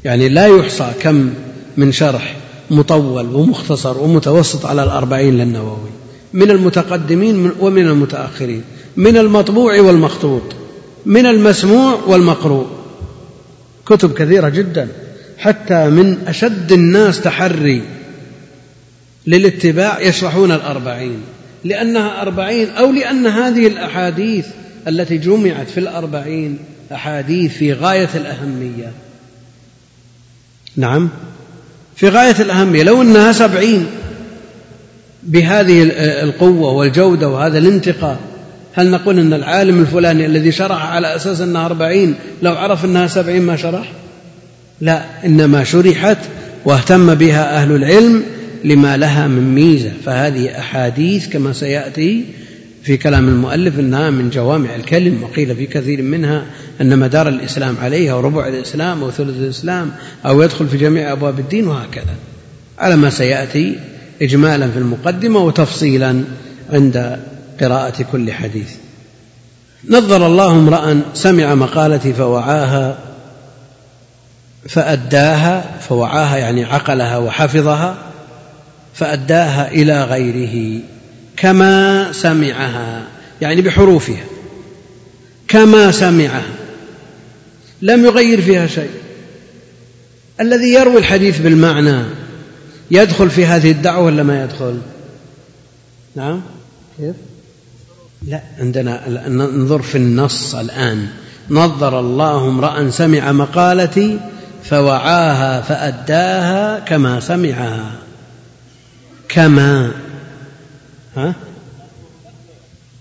يعني لا يحصى كم من شرح مطول ومختصر ومتوسط على الأربعين للنووي. من المتقدمين ومن المتأخرين. من المطبوع والمخطوط. من المسموع والمقروء. كتب كثيرة جدا. حتى من أشد الناس تحري للاتباع يشرحون الأربعين. لأنها أربعين أو لأن هذه الأحاديث التي جمعت في الأربعين أحاديث في غاية الأهمية. نعم. في غاية الأهمية. لو أنها سبعين بهذه القوة والجودة وهذا الانتقاء هل نقول أن العالم الفلاني الذي شرح على أساس أنها أربعين لو عرف أنها سبعين ما شرح لا إنما شرحت واهتم بها أهل العلم لما لها من ميزة. فهذه أحاديث كما سيأتي في كلام المؤلف إنها من جوامع الكلم وقيل في كثير منها أن مدار الإسلام عليها وربع الإسلام أو ثلث الإسلام أو يدخل في جميع أبواب الدين وهكذا. على ما سيأتي اجمالا في المقدمة وتفصيلا عند قراءة كل حديث. نظر الله امرأ سمع مقالتي فوعاها فأداها فوعاها يعني عقلها وحفظها فأداها إلى غيره كما سمعها يعني بحروفها كما سمعها. لم يغير فيها شيء. الذي يروي الحديث بالمعنى يدخل في هذه الدعوة ولا ما يدخل؟ نعم كيف؟ لا عندنا ننظر في النص الآن. نظر الله امرأ سمع مقالتي فوعاها فأداها كما سمعها. كما. ها؟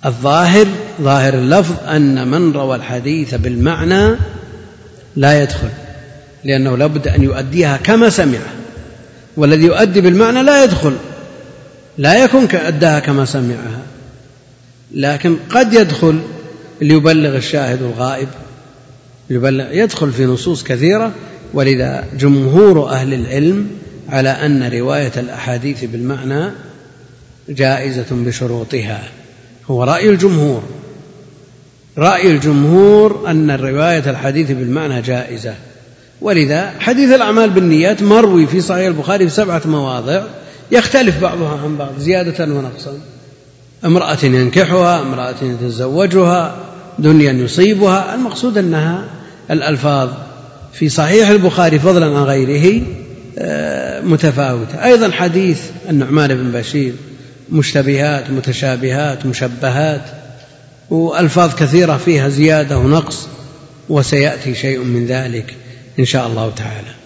الظاهر ظاهر اللفظ أن من روى الحديث بالمعنى لا يدخل لأنه لابد أن يؤديها كما سمعها والذي يؤدي بالمعنى لا يدخل لا يكون كأداها كما سمعها. لكن قد يدخل ليبلغ الشاهد الغائب. يبلغ يدخل في نصوص كثيرة ولذا جمهور أهل العلم على أن رواية الأحاديث بالمعنى جائزة بشروطها. هو رأي الجمهور. رأي الجمهور أن رواية الحديث بالمعنى جائزة. ولذا حديث الأعمال بالنيات مروي في صحيح البخاري في سبعة مواضع يختلف بعضها عن بعض زيادة ونقصا. امرأة ينكحها امرأة يتزوجها دنيا يصيبها. المقصود أنها الألفاظ في صحيح البخاري فضلا عن غيره آه، متفاوتة. أيضا حديث النعمان بن بشير مشتبهات متشابهات مشبهات وألفاظ كثيرة فيها زيادة ونقص وسيأتي شيء من ذلك إن شاء الله تعالى.